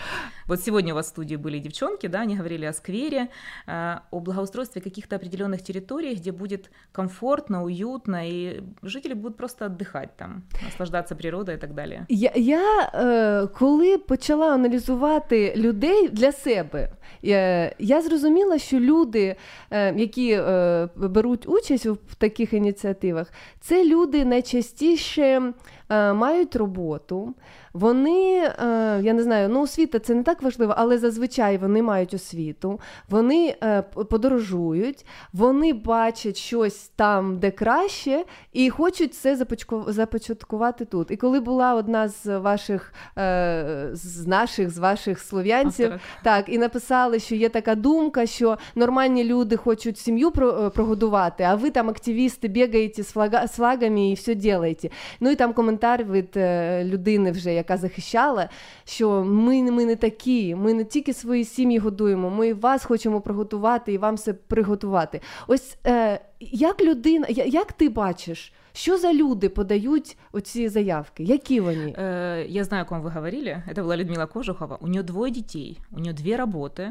Вот сегодня у вас в студии были девчонки, да, они говорили о сквере, о благоустройстве каких-то определенных территорий, где будет комфортно, уютно, и жители будут просто отдыхать там, наслаждаться природой и так далее. Я, я е, коли почала аналізувати людей для себе, е, я зрозуміла, що люди, е, які е, беруть участь в таких ініціативах, це люди найчастіше мають роботу. Вони, е, я не знаю, ну освіта це не так важливо, але зазвичай вони мають освіту, вони е, подорожують, вони бачать щось там, де краще, і хочуть це започаткувати тут. І коли була одна з ваших, е, з наших, з ваших слов'янців, Авторок. так, і написали, що є така думка, що нормальні люди хочуть сім'ю е, прогодувати, а ви там активісти бігаєте з, флагами і все робите. Ну і там коментар від е, людини, вже, яка захищала, що ми, ми не такі, ми не тільки свої сім'ї годуємо, ми і вас хочемо приготувати і вам все приготувати. Ось е, як людина, я- як ти бачиш, що за люди подають оці заявки? Які вони? Э, Я знаю, о ком вы говорили. Это была Людмила Кожухова. У нее двое детей, у нее две работы.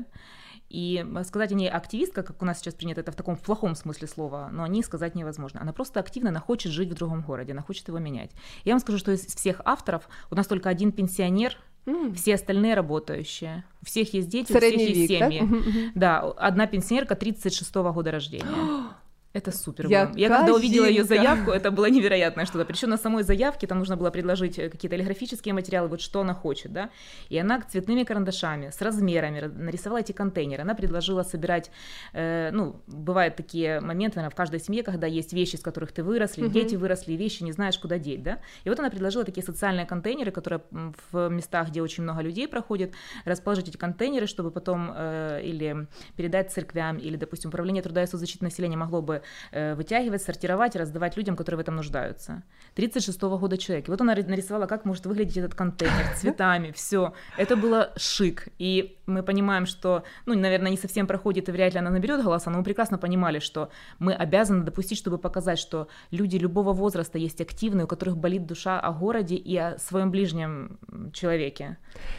И э, сказать о ней активистка, как у нас сейчас принято, это в таком плохом смысле слова, но о ней сказать невозможно. Она просто активно, она хочет жить в другом городе, она хочет его менять. Я вам скажу, что из всех авторов у нас только один пенсионер, все остальные работающие. У всех есть дети, у всех Средний есть век, семьи. Мгм. Да, одна пенсионерка 36 года рождения. Это супер. было. Я Яка когда увидела ее заявку, это было невероятное что-то. Причем на самой заявке там нужно было предложить э, какие-то полиграфические материалы, вот что она хочет, да. И она цветными карандашами, с размерами ра- нарисовала эти контейнеры. Она предложила собирать, э, ну, бывают такие моменты, наверное, в каждой семье, когда есть вещи, из которых ты вырос, или Мгм. дети выросли, вещи не знаешь, куда деть, да. И вот она предложила такие социальные контейнеры, которые в местах, где очень много людей проходит, расположить эти контейнеры, чтобы потом э, или передать церквям, или, допустим, управление труда и соцзащиты населения могло бы вытягивать, сортировать и раздавать людям, которые в этом нуждаются. 36 года человек. И вот она ри- нарисовала, как может выглядеть этот контейнер цветами, все. Это было шик. И мы понимаем, что, ну, наверное, не совсем проходит, и вряд ли она наберет голоса, но мы прекрасно понимали, что мы обязаны допустить, чтобы показать, что люди любого возраста есть активные, у которых болит душа о городе и о своем ближнем м, человеке.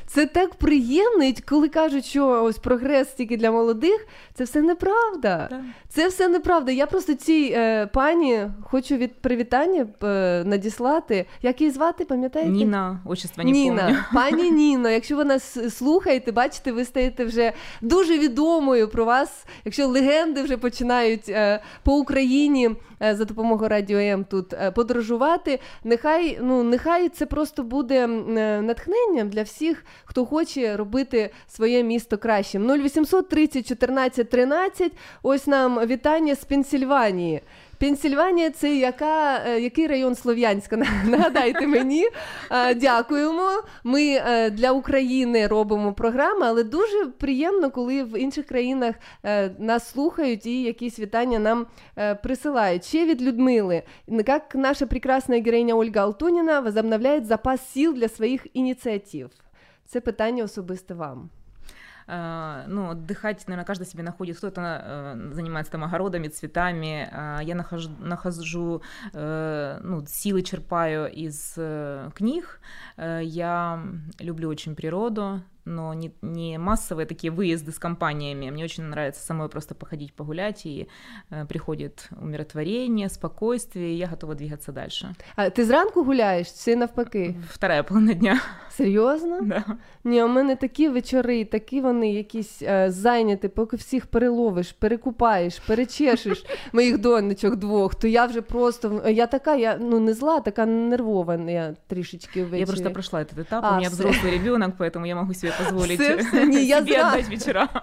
Це так приємно, і коли кажуть, що ось прогрес тільки для молодих, це все неправда. Це все неправда. Я просто цій е, пані хочу від привітання е, надіслати. Як її звати, пам'ятаєте? Нина, отчество не Ніна, помню. пані Ніно, якщо ви нас слухаєте, бачите, ви стаєте вже дуже відомою про вас. Якщо легенди вже починають е, по Україні е, за допомогою радіо М тут е, подорожувати, нехай, ну, нехай це просто буде е, натхненням для всіх, хто хоче робити своє місто кращим. 0800 30 14 13. Ось нам вітання з Пенсільванії. Пенсільванія це яка, е, який район Слов'янська? Нагадайте мені. Дякуємо. Ми е, для України робимо програми, але дуже приємно, коли в інших країнах е, нас слухають і якісь вітання нам присилають. Ще від Людмили. Як наша прекрасна героїня Ольга Алтуніна возобновляє запас сил для своїх ініціатив? Це питання особисто вам. А, ну, отдыхать, наверное, каждый себе находит, кто-то э, занимается там огородами, цветами, а я нахожу, нахожу э, ну, силы черпаю из э, книг, Э, я люблю очень природу, но не, не массовые такие выезды с компаниями, мне очень нравится самой просто походить, погулять, и э, приходит умиротворение, спокойствие, и я готова двигаться дальше. А ти зранку гуляєш чи навпаки? Вторая половина дня. Серйозно? Да. Ні, у мене такі вечори, такі вони якісь е, зайняті, поки всіх переловиш, перекупаєш, перечешеш моїх донечок двох, то я вже просто я така, я ну не зла, така нервова я трішечки ввечері. Я просто прошла этот этап, А, у меня все. взрослый ребенок, поэтому я могу себе позволить Все, все, не, я себе зра- отдать вечера.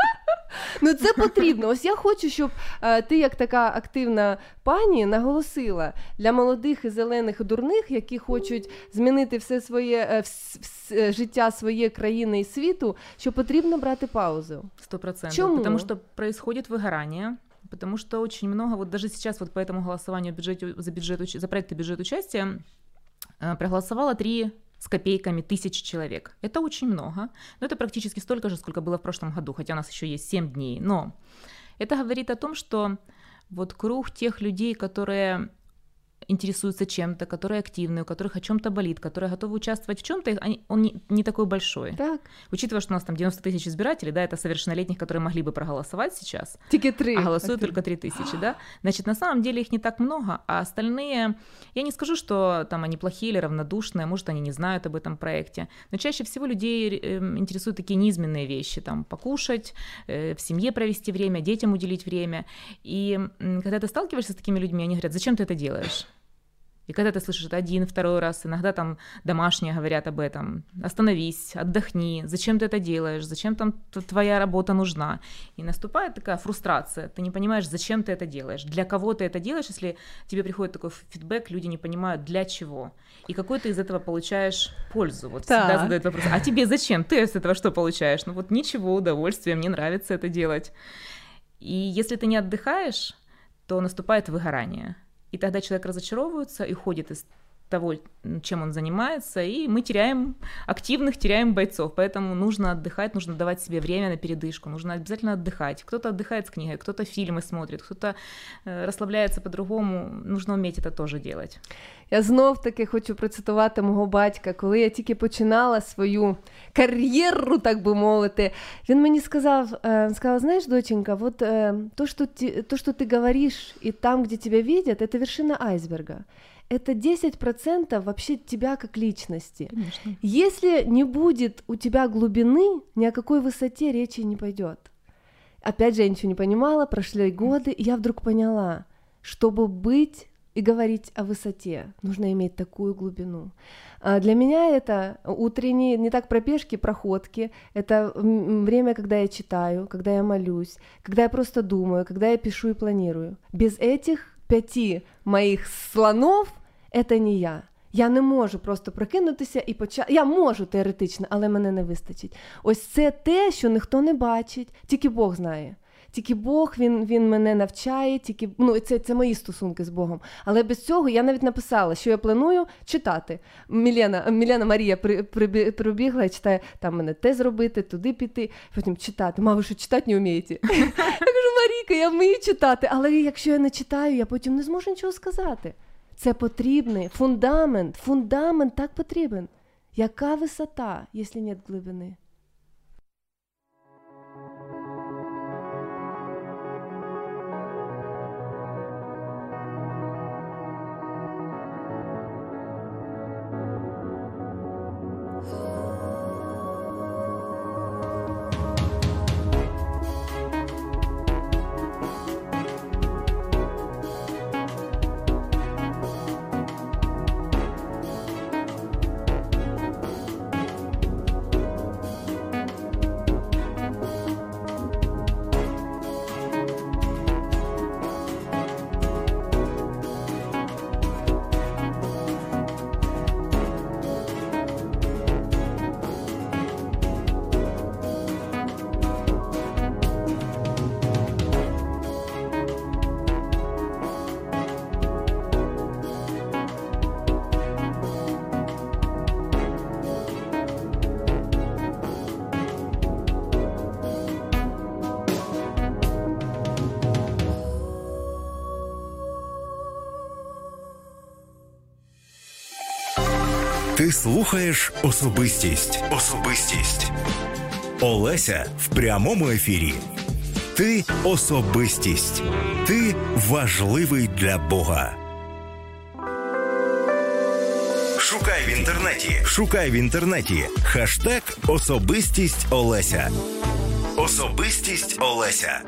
Ну це потрібно. Ось я хочу, щоб е, ти, як така активна пані, наголосила для молодих і зелених і дурних, які хочуть змінити все своє е, вс- вс- е, життя своєї країни і світу, що потрібно брати паузу. Сто процентов. Чему? Потому что происходит выгорание. Потому что очень много, вот даже сейчас вот по этому голосованию бюджете, за, бюджет, уч- за проекты бюджет участия э, проголосовало 3 с копейками тысяч человек. Это очень много, но это практически столько же, сколько было в прошлом году, хотя у нас еще есть 7 дней. Но это говорит о том, что вот круг тех людей, которые интересуются чем-то, которые активны, у которых о чем-то болит, которые готовы участвовать в чем-то, он не, не такой большой. Так. Учитывая, что у нас там 90 тысяч избирателей, да, это совершеннолетних, которые могли бы проголосовать сейчас. Тільки три. А голосуют только 3 тысячи, да? Значит, на самом деле их не так много, а остальные, я не скажу, что там они плохие или равнодушные, может, они не знают об этом проекте, но чаще всего людей эм, интересуют такие низменные вещи, там, покушать, э, в семье провести время, детям уделить время. И когда ты сталкиваешься с такими людьми, они говорят, зачем ты это делаешь? И когда ты слышишь это один, второй раз, иногда там домашние говорят об этом, остановись, отдохни, зачем ты это делаешь, зачем там твоя работа нужна. И наступает такая фрустрация, ты не понимаешь, зачем ты это делаешь, для кого ты это делаешь, если тебе приходит такой фидбэк, люди не понимают, для чего. И какой ты из этого получаешь пользу. Вот всегда Так. задают вопрос, а тебе зачем? Ты с этого что получаешь? Ну вот ничего, удовольствие, мне нравится это делать. И если ты не отдыхаешь, то наступает выгорание. И тогда человек разочаровывается и уходит из того, чем он занимается, и мы теряем активных, теряем бойцов. Поэтому нужно отдыхать, нужно давать себе время на передышку, нужно обязательно отдыхать. Кто-то отдыхает с книгой, кто-то фильмы смотрит, кто-то э, расслабляется по-другому. Нужно уметь это тоже делать. Я знов таки хочу процитувати мого батька, коли я тільки починала свою кар'єру, так би мовити. Він мені сказав, е, сказав, знаєш, доченька, вот е, то, что ти, то, что ты говоришь, и там, где тебя видят, это вершина айсберга. Это 10% вообще тебя как личности. Конечно. Если не будет у тебя глубины, ни о какой высоте речи не пойдет. Опять же, я ничего не понимала, прошли годы, и я вдруг поняла, чтобы быть и говорить о высоте, нужно иметь такую глубину. А Для меня это утренние, не так пробежки, проходки, это время, когда я читаю, когда я молюсь, когда я просто думаю, когда я пишу и планирую. Без этих пяти моїх слонов це не я. Я не можу просто прокинутися і почати. Я можу теоретично, але мене не вистачить. Ось це те, що ніхто не бачить, тільки Бог знає. Тільки Бог він, він мене навчає, тільки ну це, це мої стосунки з Богом. Але без цього я навіть написала, що я планую читати. Мілена, Мілена Марія при, прибі- прибігла і читає, там мене те зробити, туди піти, потім читати. Ма, ви що читати не вмієте? Я кажу, Маріка, я вмію читати, але якщо я не читаю, я потім не зможу нічого сказати. Це потрібний фундамент. Фундамент так потрібен. Яка висота, якщо нет глибини? Слухаєш особистість. Особистість. Олеся в прямому ефірі. Ти особистість. Ти важливий для Бога. Шукай в інтернеті. Шукай в інтернеті. Хаштег Особистість Олеся. Особистість Олеся.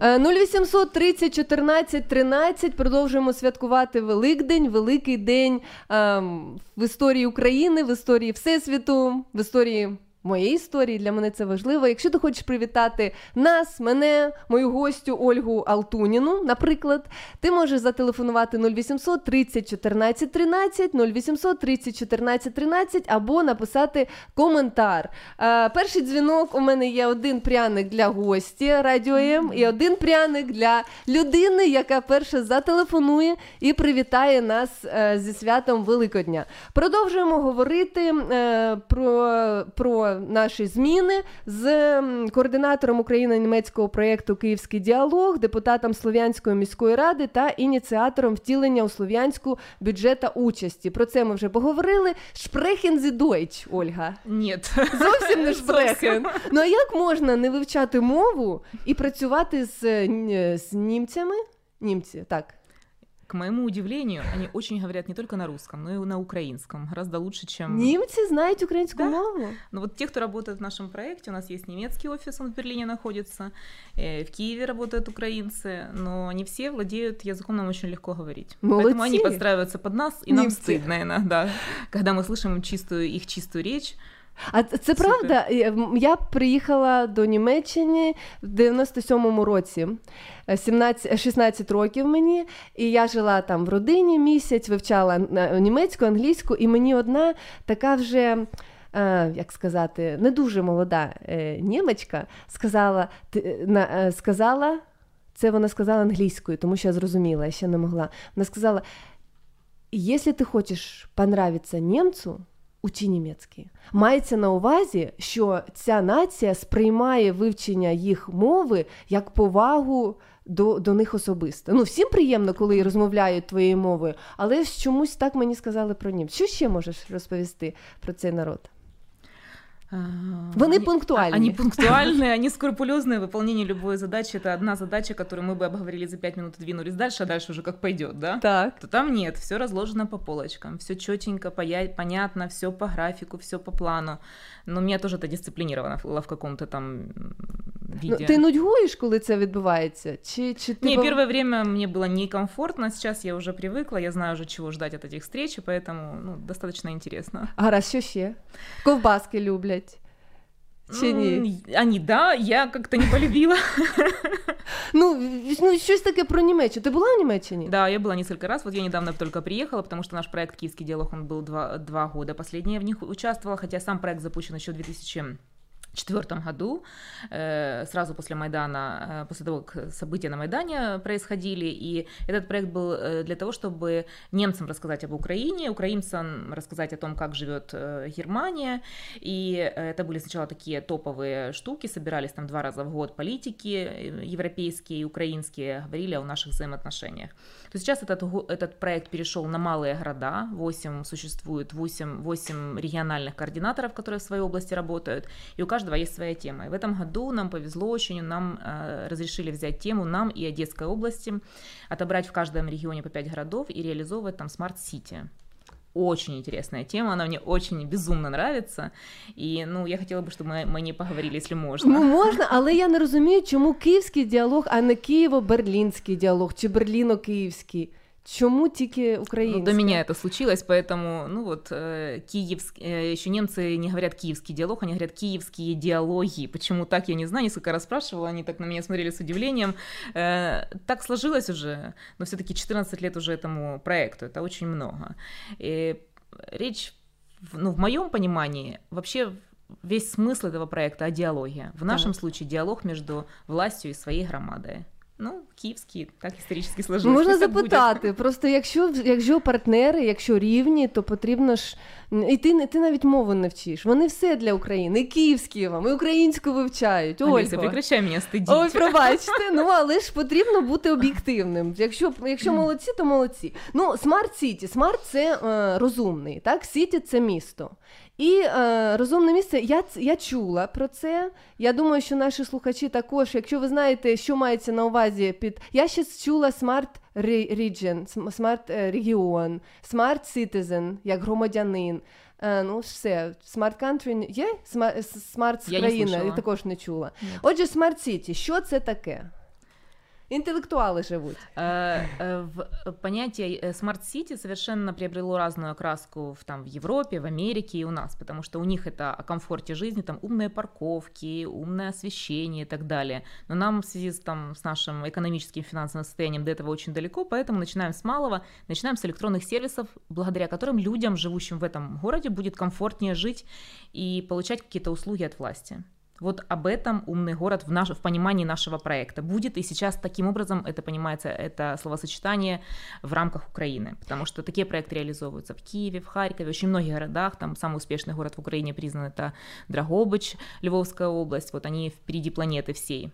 Е, 0800 30 14 13 продовжуємо святкувати Великдень, великий день ем, в історії України, в історії Всесвіту, в історії моєї історії. Для мене це важливо. Якщо ти хочеш привітати нас, мене, мою гостю Ольгу Алтуніну, наприклад, ти можеш зателефонувати 0800 30 14 13, 0800 30 14 13 або написати коментар. Е, перший дзвінок у мене є один пряник для гості Радіо М і один пряник для людини, яка перша зателефонує і привітає нас е, зі святом Великодня. Продовжуємо говорити е, про, про наші зміни з координатором україно-німецького проєкту Київський діалог, депутатом Слов'янської міської ради та ініціатором втілення у Слов'янську бюджета участі. Про це ми вже поговорили. Sprechen Sie Deutsch, Ольга? Нет. Зовсім не шпрехен. Ну а як можна не вивчати мову і працювати з, з німцями? Німці, так. К моему удивлению, они очень говорят не только на русском, но и на украинском. Гораздо лучше, чем... Німці знають українську мову. Ну вот те, кто работает в нашем проекте, у нас есть немецкий офис, он в Берлине находится, э, в Киеве работают украинцы, но не все владеют языком, нам очень легко говорить. Поэтому они Молодцы. подстраиваются под нас, и нам Немцы. стыдно иногда, когда мы слышим чистую, их чистую речь. А це правда? Я- приїхала до Німеччини в 97-му році. Е, 17, 16 років мені, і я жила там в родині місяць, вивчала на- німецьку, англійську, і мені одна така вже. е, Як сказати, не дуже молода е, німечка сказала, е, е, сказала, це вона сказала англійською, тому що я зрозуміла, я ще не могла. Вона сказала: якщо ти хочеш понравитися німцю, учи німецький. Мається на увазі, що ця нація сприймає вивчення їх мови як повагу до, до них особисто. Ну, всім приємно, коли розмовляють твоєю мовою, але чомусь так мені сказали про німців. Що ще можеш розповісти про цей народ? Вони пунктуальні. Они пунктуальные, они скрупулезные, выполнение любой задачи. Это одна задача, которую мы бы обговорили за пять минут и двинулись дальше, а дальше уже как пойдет, да? Так. То там нет, все разложено по полочкам, все четенько, понятно, все по графику, все по плану. Но меня тоже это дисциплинировано было в каком-то там м, Ну, виде. ти нудьгуєш, коли це відбувається? Чи, чи ти Не, бав- первое время мне было некомфортно, сейчас я уже привыкла, я знаю уже, чего ждать от этих встреч, и поэтому ну, достаточно интересно. Гаразд, що ще? Ковбаски люблять. Чи ні? М, Они, да, я как-то не полюбила. Ну, ну, щось таке про Німеччину. Ти була в Німеччині? Да, я была несколько раз. Вот я недавно только приехала, потому что наш проект «Киевский диалог», он был два, два года. Последний я в них участвовала, хотя сам проект запущен еще в 2000 четвертом году, э, сразу после Майдана, э, после того, как события на Майдане происходили, и этот проект был э, для того, чтобы немцам рассказать об Украине, украинцам рассказать о том, как живет Германия, и это были сначала такие топовые штуки, собирались там два раза в год политики европейские и украинские, говорили о наших взаимоотношениях. То сейчас этот, этот проект перешел на малые города, 8 существует, 8, 8 региональных координаторов, которые в своей области работают, и у каждого есть своя тема. И в этом году нам повезло очень, нам э, разрешили взять тему нам и Одесской области, отобрать в каждом регионе по 5 городов и реализовывать там смарт-сити. Очень интересная тема, она мне очень безумно нравится. И, ну, я хотела бы, чтобы мы, мы не поговорили, если можно. Ну, можна, але я не розумію, чому київський діалог, а не Києво-берлінський діалог чи Берліно-київський. Чому тільки Ну, український? до меня это случилось, поэтому, ну вот, э, киевский, э, еще немцы не говорят киевский диалог, они говорят киевские диалоги. Почему так, я не знаю, несколько раз спрашивала, они так на меня смотрели с удивлением. Э, так сложилось уже, но все-таки 14 лет уже этому проекту, это очень много. И речь, ну, в моем понимании, вообще весь смысл этого проекта о диалоге. В нашем Так. случае диалог между властью и своей громадой. Ну, киевский, так исторически сложилось. Можна запитати. Просто якщо, якщо партнери, якщо рівні, то потрібно ж. І ти, не- ти навіть мову не вчиш. Вони все для України. І київські вам, і українську вивчають. Олеся, Ольго. прекращай меня стыдить. Ой, пробачте, ну але ж потрібно бути об'єктивним. Якщо, якщо молодці, то молодці. Ну, smart city. Smart це е, розумний, так? City це місто. І е, розумне місце, я, я чула про це. Я думаю, що наші слухачі також, якщо ви знаєте, що мається на увазі під. Я ще чула Smart Re- Region, Smart е, регіон, Smart Citizen, як громадянин. Е, ну, все, Smart Country є? Smart країна, я слышала. також не чула. Отже, Smart City, що це таке? Інтелектуали живуть. Э, э, Понятие э, Smart City совершенно приобрело разную окраску в, там, в Европе, в Америке и у нас, потому что у них это о комфорте жизни, там умные парковки, умное освещение и так далее. Но нам в связи с, там, с нашим экономическим финансовым состоянием до этого очень далеко, поэтому начинаем с малого, начинаем с электронных сервисов, благодаря которым людям, живущим в этом городе, будет комфортнее жить и получать какие-то услуги от власти. Вот об этом умный город в, наш, в понимании нашего проекта будет, и сейчас таким образом это понимается, это словосочетание в рамках Украины, потому что такие проекты реализовываются в Киеве, в Харькове, очень многих городах, там самый успешный город в Украине признан это Драгобыч, Львовская область, вот они впереди планеты всей.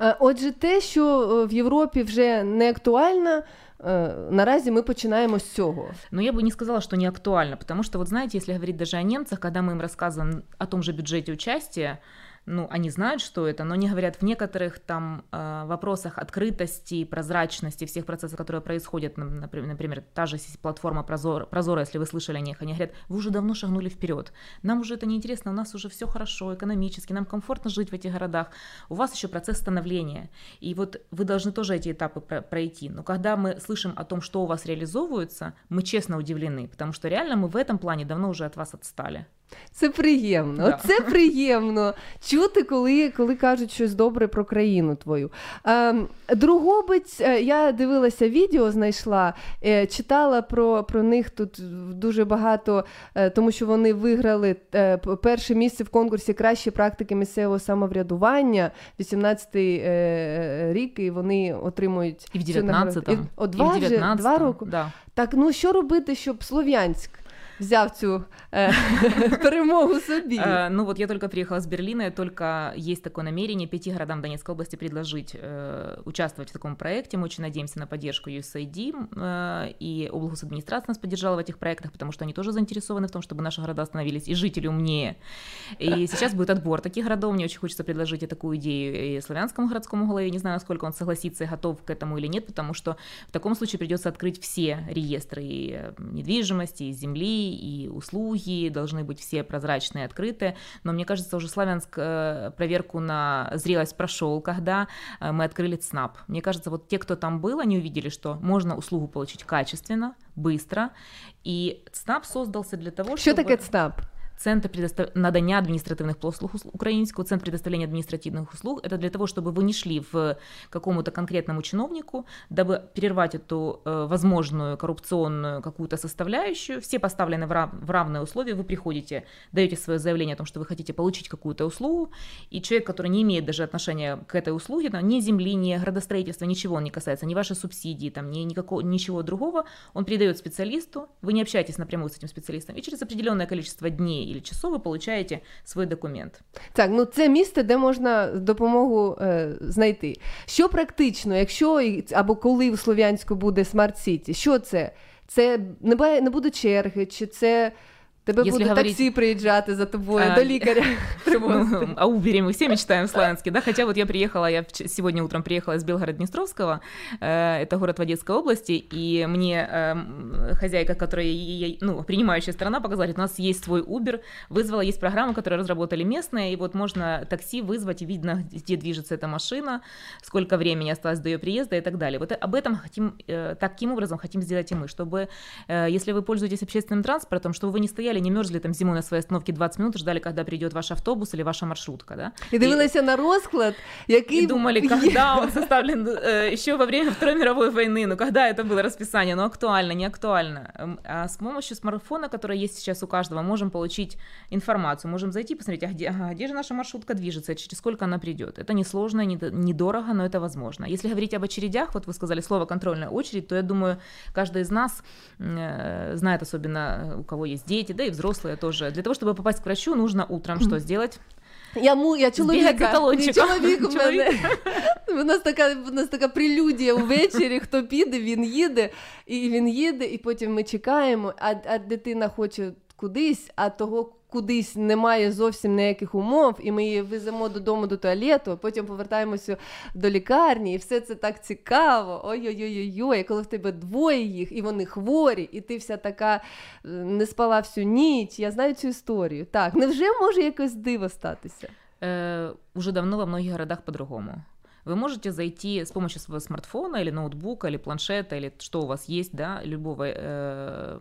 Е, Отже, те, що е, в Європі вже не актуально, е, наразі ми починаємо з цього. Но я бы не сказала, что не актуально, потому что, вот знаете, если говорить даже о немцах, когда мы им рассказываем о том же бюджете участия, ну, они знают, что это, но они говорят в некоторых там э, вопросах открытости, прозрачности всех процессов, которые происходят, например, та же платформа Прозор, Прозора, если вы слышали о них, они говорят, вы уже давно шагнули вперед, нам уже это не интересно, у нас уже все хорошо экономически, нам комфортно жить в этих городах, у вас еще процесс становления, и вот вы должны тоже эти этапы про- пройти, но когда мы слышим о том, что у вас реализовывается, мы честно удивлены, потому что реально мы в этом плане давно уже от вас отстали. Це приємно. Да. Це приємно чути, коли, коли кажуть щось добре про країну твою. Ем, Другобиць, е, я дивилася відео, знайшла, е, читала про, про них тут дуже багато, е, тому що вони виграли перше місце в конкурсі кращі практики місцевого самоврядування 18-й е, рік, і вони отримують І в цю 19-му, І- і в два, вже, 19-му, два роки. да. Так, ну що робити, щоб Слов'янськ взяв цю е, перемогу собі? Э, ну вот я только приехала с Берлина, только есть такое намерение пяти городам Донецкой области предложить э, участвовать в таком проекте. Мы очень надеемся на поддержку USAID, э, и облгосадминистрация нас поддержала в этих проектах, потому что они тоже заинтересованы в том, чтобы наши города становились и жители умнее. И сейчас будет отбор таких городов. Мне очень хочется предложить и такую идею и славянскому городскому голове. Не знаю, насколько он согласится и готов к этому или нет, потому что в таком случае придется открыть все реестры и э, недвижимости, и земли, и услуги, должны быть все прозрачные, открытые. Но мне кажется, уже Славянск э, проверку на зрелость прошел, когда э, мы открыли ЦНАП. Мне кажется, вот те, кто там был, они увидели, что можно услугу получить качественно, быстро. И ЦНАП создался для того, Що чтобы... таке ЦНАП? Центр предостав... надання административных послуг украинского, Центр предоставления административных услуг. Это для того, чтобы вы не шли в какому-то конкретному чиновнику, дабы перервать эту э, возможную коррупционную какую-то составляющую. Все поставлены в, рав... в равные условия. Вы приходите, даете свое заявление о том, что вы хотите получить какую-то услугу, и человек, который не имеет даже отношения к этой услуге, там, ни земли, ни градостроительства, ничего он не касается, ни вашей субсидии, там, ни никакого, ничего другого, он передает специалисту, вы не общаетесь напрямую с этим специалистом, и через определенное количество дней или часово вы получаете свой документ. Так, ну це місце, де можна допомогу е, знайти. Що практично, якщо або коли в Слов'янську буде смарт Сіті, що це? Це не, буде черги, чи це тебе Якщо буде говорить- таксі приїжджати за тобою А, до лікаря? Ну, О Убере мы все мечтаем в Славянске, да, хотя вот я приехала, я вч- сегодня утром приехала из Белгорода-Днестровского, э, это город в Одесской области, и мне эм, хозяйка, которая, е- е- ну, принимающая сторона, показала, говорит, у нас есть свой Uber, вызвала, есть программа, которую разработали местные, и вот можно такси вызвать, и видно, где движется эта машина, сколько времени осталось до ее приезда и так далее. Вот об этом хотим, э, таким образом хотим сделать и мы, чтобы, э, если вы пользуетесь общественным транспортом, чтобы вы не стояли, не мерзли там зимой на своей остановке 20 минут, ждали, когда придет ваш автобус или ваша маршрутка, да? І дивилася на розклад, який И думали, когда он составлен э, еще во время Второй мировой войны, ну когда это было расписание, ну актуально, не актуально. Эм, А с помощью смартфона, который есть сейчас у каждого, можем получить информацию, можем зайти, посмотреть, а где, ага, где же наша маршрутка движется, через сколько она придет. Это несложно, не- недорого, но это возможно. Если говорить об очередях, вот вы сказали слово контрольная очередь, то я думаю, каждый из нас э, знает, особенно э, у кого есть дети, да и взрослые тоже. Для того, чтобы попасть к врачу, нужно утром что сделать? Я, му, я Збігати чоловіка, за талончиком. чоловік у Чоловік. мене. У нас така, у нас така прелюдія увечері, хто піде, він їде, і він їде, і потім ми чекаємо, а, а дитина хоче кудись, а того кудись немає зовсім ніяких умов, і ми її веземо додому до туалету, а потім повертаємося до лікарні, і все це так цікаво. Ой-ой-ой, коли в тебе двоє їх, і вони хворі, і ти вся така е, не спала всю ніч. Я знаю цю історію. Так, невже може якось диво статися? Э, уже давно во многих городах по-другому. вы можете зайти с помощью своего смартфона или ноутбука, или планшета, или что у вас есть, да, любого э,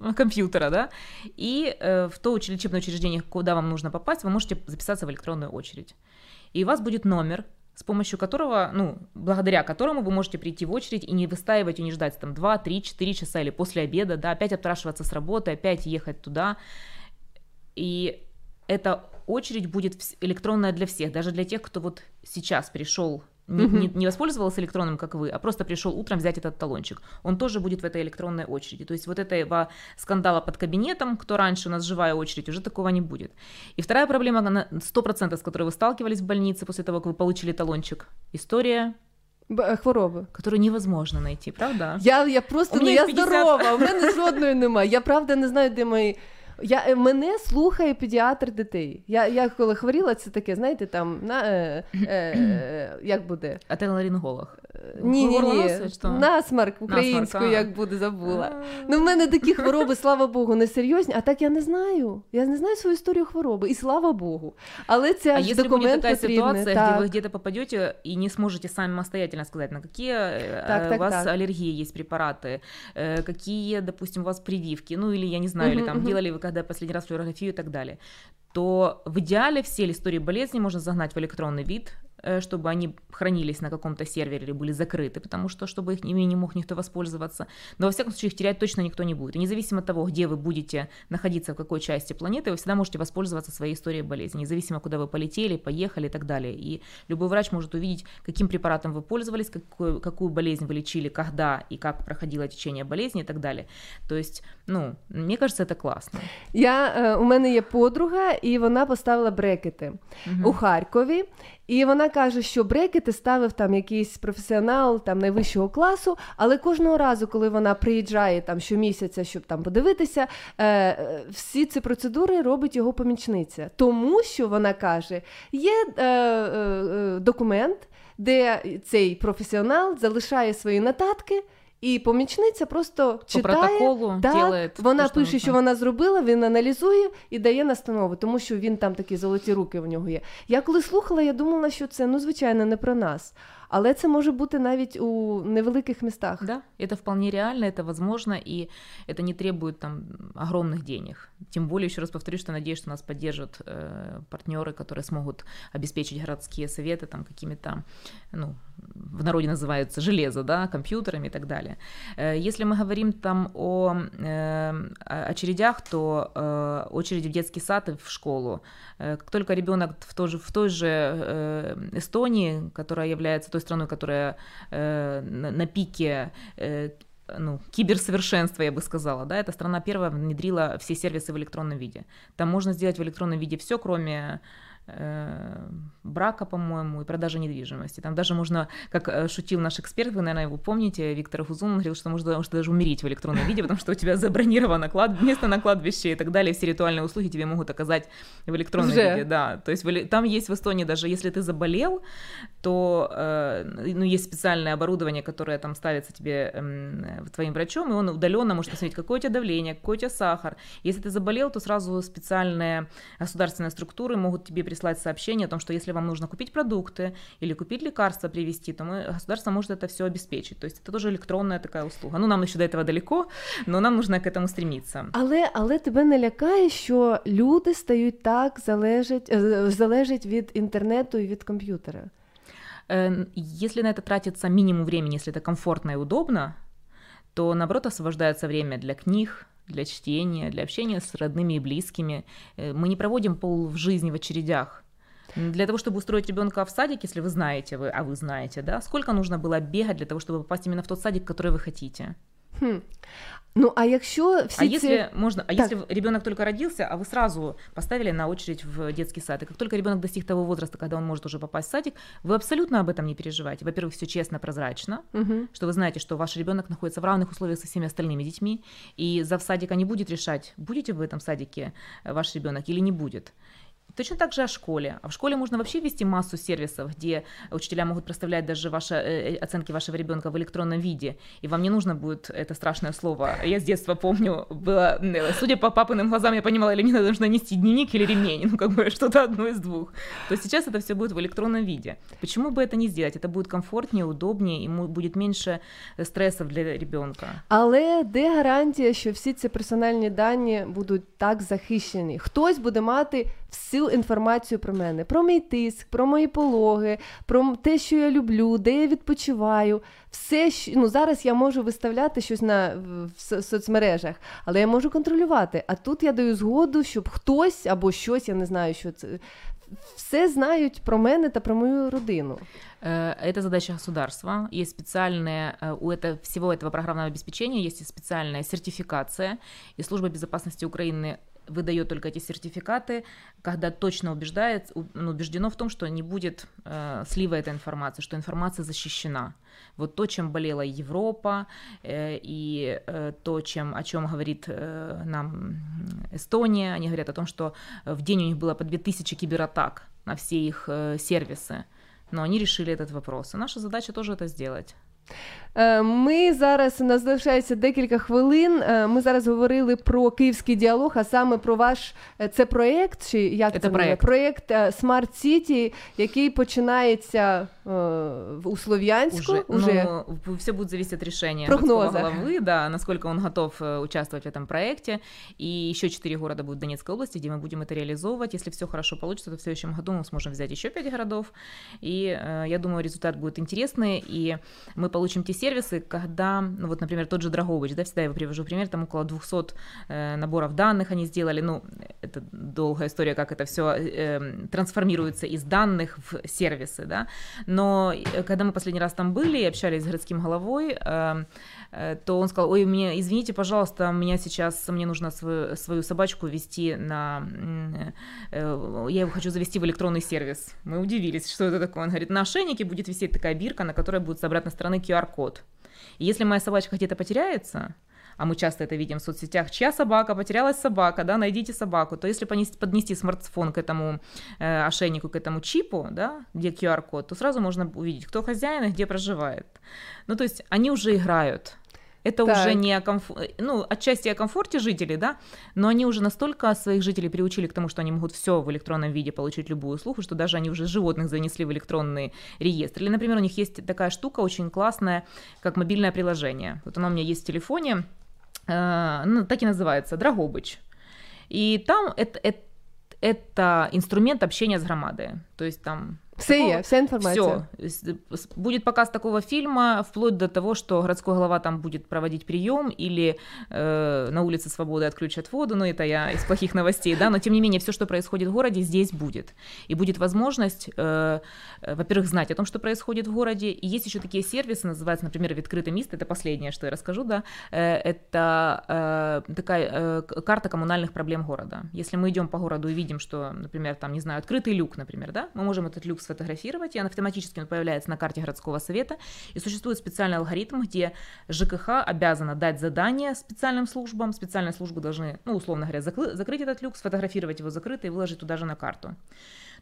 компьютера, да, и э, в то лечебное учреждение, куда вам нужно попасть, вы можете записаться в электронную очередь. И у вас будет номер, с помощью которого, ну, благодаря которому вы можете прийти в очередь и не выстаивать и не ждать там 2, 3, 4 часа или после обеда, да, опять отпрашиваться с работы, опять ехать туда. И эта очередь будет электронная для всех, даже для тех, кто вот сейчас пришел, не, Мгм. не- не воспользовался электронным, как вы, а просто пришел утром взять этот талончик. Он тоже будет в этой электронной очереди. То есть вот этого скандала под кабинетом, кто раньше, у нас живая очередь, уже такого не будет. И вторая проблема, она 100% с которой вы сталкивались в больнице после того, как вы получили талончик. История хвороби. Которую невозможно найти, правда? Я, я просто У ну, мене я їх 50. здорова, у мене жодної немає. Я правда не знаю, де мої. Я, е, мене слухає педіатр дітей. Я, я коли хворіла, це таке, знаєте, там на е, е, як буде? Отеларинголог. Ні, ні, ні. Горлоноси, що? Насмарк українською, Насмарк, а. як буде, забула. Ну, в мене такі хвороби, слава Богу, не серйозні, а так я не знаю. Я не знаю свою історію хвороби, і слава Богу. Але це А ж если будет документ такая потрібний. ситуация, так. где вы где-то попадете и не сможете самостоятельно сказать, на какие э, Так, э, так, у вас так. аллергии есть препараты, э, какие, допустим, у вас прививки, ну или я не знаю, или Мгм, там мгм. делали вы когда последний раз флюорографию и так далее, то в идеале все истории болезни можно загнать в электронный вид, э, чтобы они хранились на каком-то сервере или были закрыты, потому что чтобы их ими не мог никто воспользоваться. Но во всяком случае их терять точно никто не будет. И независимо от того, где вы будете находиться, в какой части планеты, вы всегда можете воспользоваться своей историей болезни, независимо, куда вы полетели, поехали и так далее. И любой врач может увидеть, каким препаратом вы пользовались, какую, какую болезнь вы лечили, когда и как проходило течение болезни и так далее. То есть, ну, мне кажется, это классно. Я, е, у мене є подруга, і вона поставила брекети Мгм. у Харкові. І вона каже, що брекети ставив там якийсь професіонал там найвищого класу, але кожного разу, коли вона приїжджає там щомісяця, щоб там подивитися, е, е, всі ці процедури робить його помічниця. Тому що вона каже, є е, е, е, документ, де цей професіонал залишає свої нотатки. І помічниця просто читає, протоколу так, делает вона то, що пише, нужно. що вона зробила, він аналізує і дає настанови, тому що він там такі золоті руки в нього є. Я коли слухала, я думала, що це ну звичайно не про нас. Але це може бути навіть у невеликих містах. Да, это вполне реально, это возможно, и это не требует там огромных денег. Тем более, еще раз повторюсь, что надеюсь, что нас поддержат э, партнеры, которые смогут обеспечить городские советы там какими-то, ну, в народе называются железо, да, компьютерами и так далее. Э, Если мы говорим там о э, очередях, то э, очереди в детский сад и в школу. Как только ребенок в, той в той же Эстонии, которая является той страной, которая на, пике ну, киберсовершенства, я бы сказала, да, эта страна первая внедрила все сервисы в электронном виде. Там можно сделать в электронном виде все, кроме брака, по-моему, и продажи недвижимости. Там даже можно, как э, шутил наш эксперт, вы, наверное, его помните, Виктор Хузун, он говорил, что можно, можно даже умереть в электронном виде, потому что у тебя забронировано клад... место на кладбище и так далее, все ритуальные услуги тебе могут оказать в электронном Уже. виде, да. То есть там есть в Эстонии даже, если ты заболел, то э, ну, есть специальное оборудование, которое там ставится тебе эм, твоим врачом, и он удаленно может посмотреть, какое у тебя давление, какой у тебя сахар. Если ты заболел, то сразу специальные государственные структуры могут тебе прислать сообщение о том, что если вам нужно купить продукты или купить лекарства привезти, то мы, государство может это все обеспечить. То есть это тоже электронная такая услуга. Ну, нам еще до этого далеко, но нам нужно к этому стремиться. Але, але тебе не лякає, що люди стають так залежать, е, залежать від інтернету і від комп'ютера. Э, Если на это тратится минимум времени, если это комфортно и удобно, то наоборот освобождается время для книг, для чтения, для общения с родными и близкими. Э, Мы не проводим пол в жизни в очередях. Для того, чтобы устроить ребенка в садик, если вы знаете, вы, а вы знаете, да, сколько нужно было бегать для того, чтобы попасть именно в тот садик, который вы хотите? Хм. Ну, а якщо всі а ці... если можно, а Так. если ребенок только родился, а вы сразу поставили на очередь в детский сад, и как только ребенок достиг того возраста, когда он может уже попасть в садик, вы абсолютно об этом не переживаете. Во-первых, все честно, прозрачно, Мгм. что вы знаете, что ваш ребенок находится в равных условиях со всеми остальными детьми, и зав садика не будет решать, будете вы в этом садике э, ваш ребенок или не будет. Точно так же о школе. А в школе можно вообще вести массу сервисов, где учителя могут проставлять даже ваши э, оценки вашего ребенка в электронном виде, и вам не нужно будет это страшное слово. Я с детства помню, было, э, судя по папиным глазам, я понимала, или мне нужно нести дневник или ремень, ну как бы что-то одно из двух. То сейчас это все будет в электронном виде. Почему бы это не сделать? Это будет комфортнее, удобнее, ему будет меньше стрессов для ребенка. Але де гарантія, що всі ці персональні дані будуть так захищені? Хтось буде мати всю інформацію про мене, про мій тиск, про мої пологи, про те, що я люблю, де я відпочиваю. Все, що ну зараз я можу виставляти щось на в со- соцмережах, але я можу контролювати. А тут я даю згоду, щоб хтось або щось, я не знаю, що це. Все знають про мене та про мою родину. Э, Это задача государства. Есть специальные, э, у этого, всего этого программного обеспечения есть и специальная сертификация, и Служба безопасности Украины выдает только эти сертификаты, когда точно убеждает, ну, убеждено в том, что не будет э, слива этой информации, что информация защищена. Вот то, чем болела Европа, э, и э, то, чем, о чем говорит э, нам Эстония, они говорят о том, что в день у них было по 2000 кибератак на все их э, сервисы, но они решили этот вопрос. И наша задача тоже это сделать. Е, Ми зараз у нас залишається декілька хвилин. Е, Ми зараз говорили про київський діалог, а саме про ваш е, це проєкт, чи як Це це проєкт. проєкт е, Smart City, який починається е, в- у Слов'янську. Уже, Уже. Ну, все будет зависеть от решения Прогноза. городского главы, да, насколько он готов э, участвовать в этом проекте. И еще четыре города будут в Донецкой области, где мы будем это реализовывать. Если все хорошо получится, то в следующем году мы сможем взять еще пять городов. И э, я думаю, результат будет интересный. И мы получим те сервисы, когда, ну вот, например, тот же Драгович, да, всегда я его привожу пример, там около 200 э, наборов данных они сделали. Ну, это долгая история, как это все трансформируется из данных в сервисы, да. Но э, когда мы последний раз там были и общались с городским головой, э, э, то он сказал, ой, мне, извините, пожалуйста, меня сейчас, мне нужно свою, свою собачку вести на, м, э, я его хочу завести в электронный сервис. Мы удивились, что это такое. Он говорит, на ошейнике будет висеть такая бирка, на которой будет с обратной стороны QR-код. И если моя собачка где-то потеряется, а мы часто это видим в соцсетях, чья собака, потерялась собака, да, найдите собаку, то если понести, поднести смартфон к этому э, ошейнику, к этому чипу, да, где QR-код, то сразу можно увидеть, кто хозяин и где проживает. Ну, то есть они уже играют. Это Так. уже не о комфорте, ну, отчасти о комфорте жителей, да, но они уже настолько своих жителей приучили к тому, что они могут все в электронном виде получить любую услугу, что даже они уже животных занесли в электронный реестр. Или, например, у них есть такая штука очень классная, как мобильное приложение. Вот оно у меня есть в телефоне, э, ну, так и называется, Драгобыч. И там это, это, это инструмент общения с громадой. То есть там Все є, вся інформація. все. Будет показ такого фильма, вплоть до того, что городской глава там будет проводить прием или э, на улице Свободы отключат воду, но это я из плохих новостей, да, но тем не менее все, что происходит в городе, здесь будет. И будет возможность, э, э, во-первых, знать о том, что происходит в городе. И есть еще такие сервисы, называются, например, «Открытый место», это последнее, что я расскажу, да, э, это э, такая э, к- карта коммунальных проблем города. Если мы идем по городу и видим, что, например, там, не знаю, открытый люк, например, да, мы можем этот люк сфотографировать, и он автоматически появляется на карте городского совета, и существует специальный алгоритм, где ЖКХ обязана дать задание специальным службам, специальные службы должны, ну, условно говоря, закры- закрыть этот люк, сфотографировать его закрытый и выложить туда же на карту.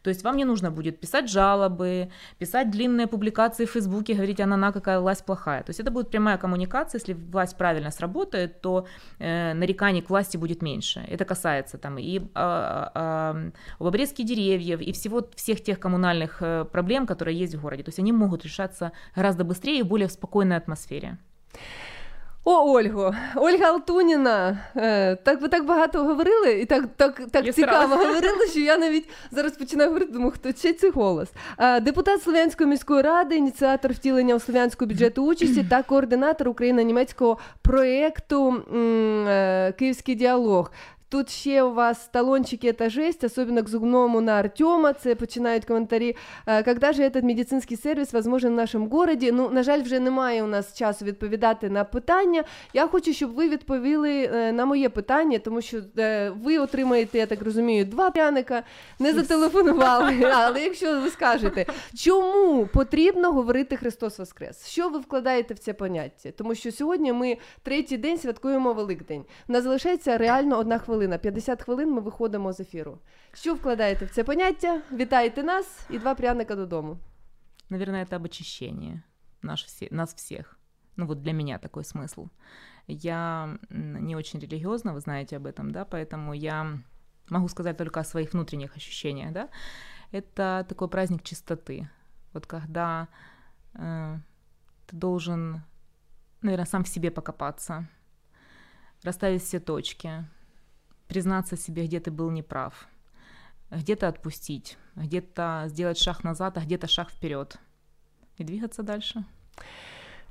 То есть вам не нужно будет писать жалобы, писать длинные публикации в Фейсбуке, говорить, она какая власть плохая. То есть это будет прямая коммуникация, если власть правильно сработает, то э, нареканий к власти будет меньше. Это касается там и а, а, об деревьев, и всего, всех тех коммунальных э, проблем, которые есть в городе. То есть они могут решаться гораздо быстрее и более в спокойной атмосфере. О, Ольго, Ольга Алтуніна. Е, так ви так багато говорили, і так, так, так цікаво говорили, що я навіть зараз починаю говорити, думаю, хто ще цей голос. Е, депутат Слов'янської міської ради, ініціатор втілення у слов'янську бюджету участі та координатор Україно-німецького проєкту е, Київський діалог. Тут ще у вас талончики это жесть, особенно к зубному на Артема, це починають коментарі. Е, Когда же этот медицинский сервіс возможен в нашому городі? Ну, на жаль, вже немає у нас часу відповідати на питання. Я хочу, щоб ви відповіли е, на моє питання, тому що е, ви отримаєте, я так розумію, два пряника, не зателефонували. Але якщо ви скажете, чому потрібно говорити Христос Воскрес? Що ви вкладаєте в це поняття? Тому що сьогодні ми третій день святкуємо Великдень. У нас залишається реально одна хвилина. хвилина. 50 хвилин ми виходимо з ефіру. Що вкладаєте в це поняття? Вітаєте нас і два пряника додому. Наверное, это об очищении наш все, нас всех. Ну вот для меня такой смысл. Я м, не очень религиозна, вы знаете об этом, да, поэтому я могу сказать только о своих внутренних ощущениях, да. Это такой праздник чистоты. Вот когда э, ты должен, наверное, сам в себе покопаться, расставить все точки, признаться себе, где ты был неправ, где-то отпустить, где-то сделать шаг назад, а где-то шаг вперед и двигаться дальше.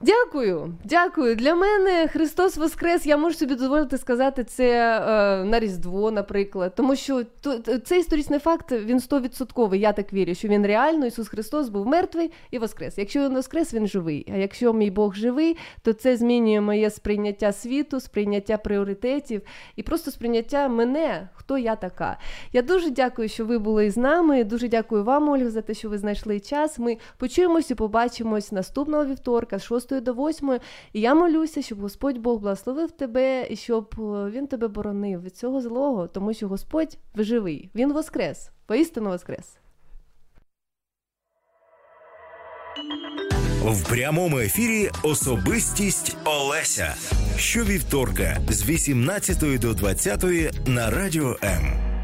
Дякую, дякую. Для мене Христос Воскрес. Я можу собі дозволити сказати це е, на Різдво, наприклад. Тому що ту- т- цей історичний факт він стовідсотковий. Я так вірю, що він реально Ісус Христос був мертвий і воскрес. Якщо він воскрес, він живий. А якщо мій Бог живий, то це змінює моє сприйняття світу, сприйняття пріоритетів і просто сприйняття мене, хто я така. Я дуже дякую, що ви були з нами. Дуже дякую вам, Ольга, за те, що ви знайшли час. Ми почуємось і побачимось наступного вівторка з 6 до 8. І я молюся, щоб Господь Бог благословив тебе і щоб е, він тебе боронив від цього злого, тому що Господь живий. Він воскрес, поістину воскрес. В прямому ефірі особистість Олеся. Щовівторка з 18 до 20 на радіо М.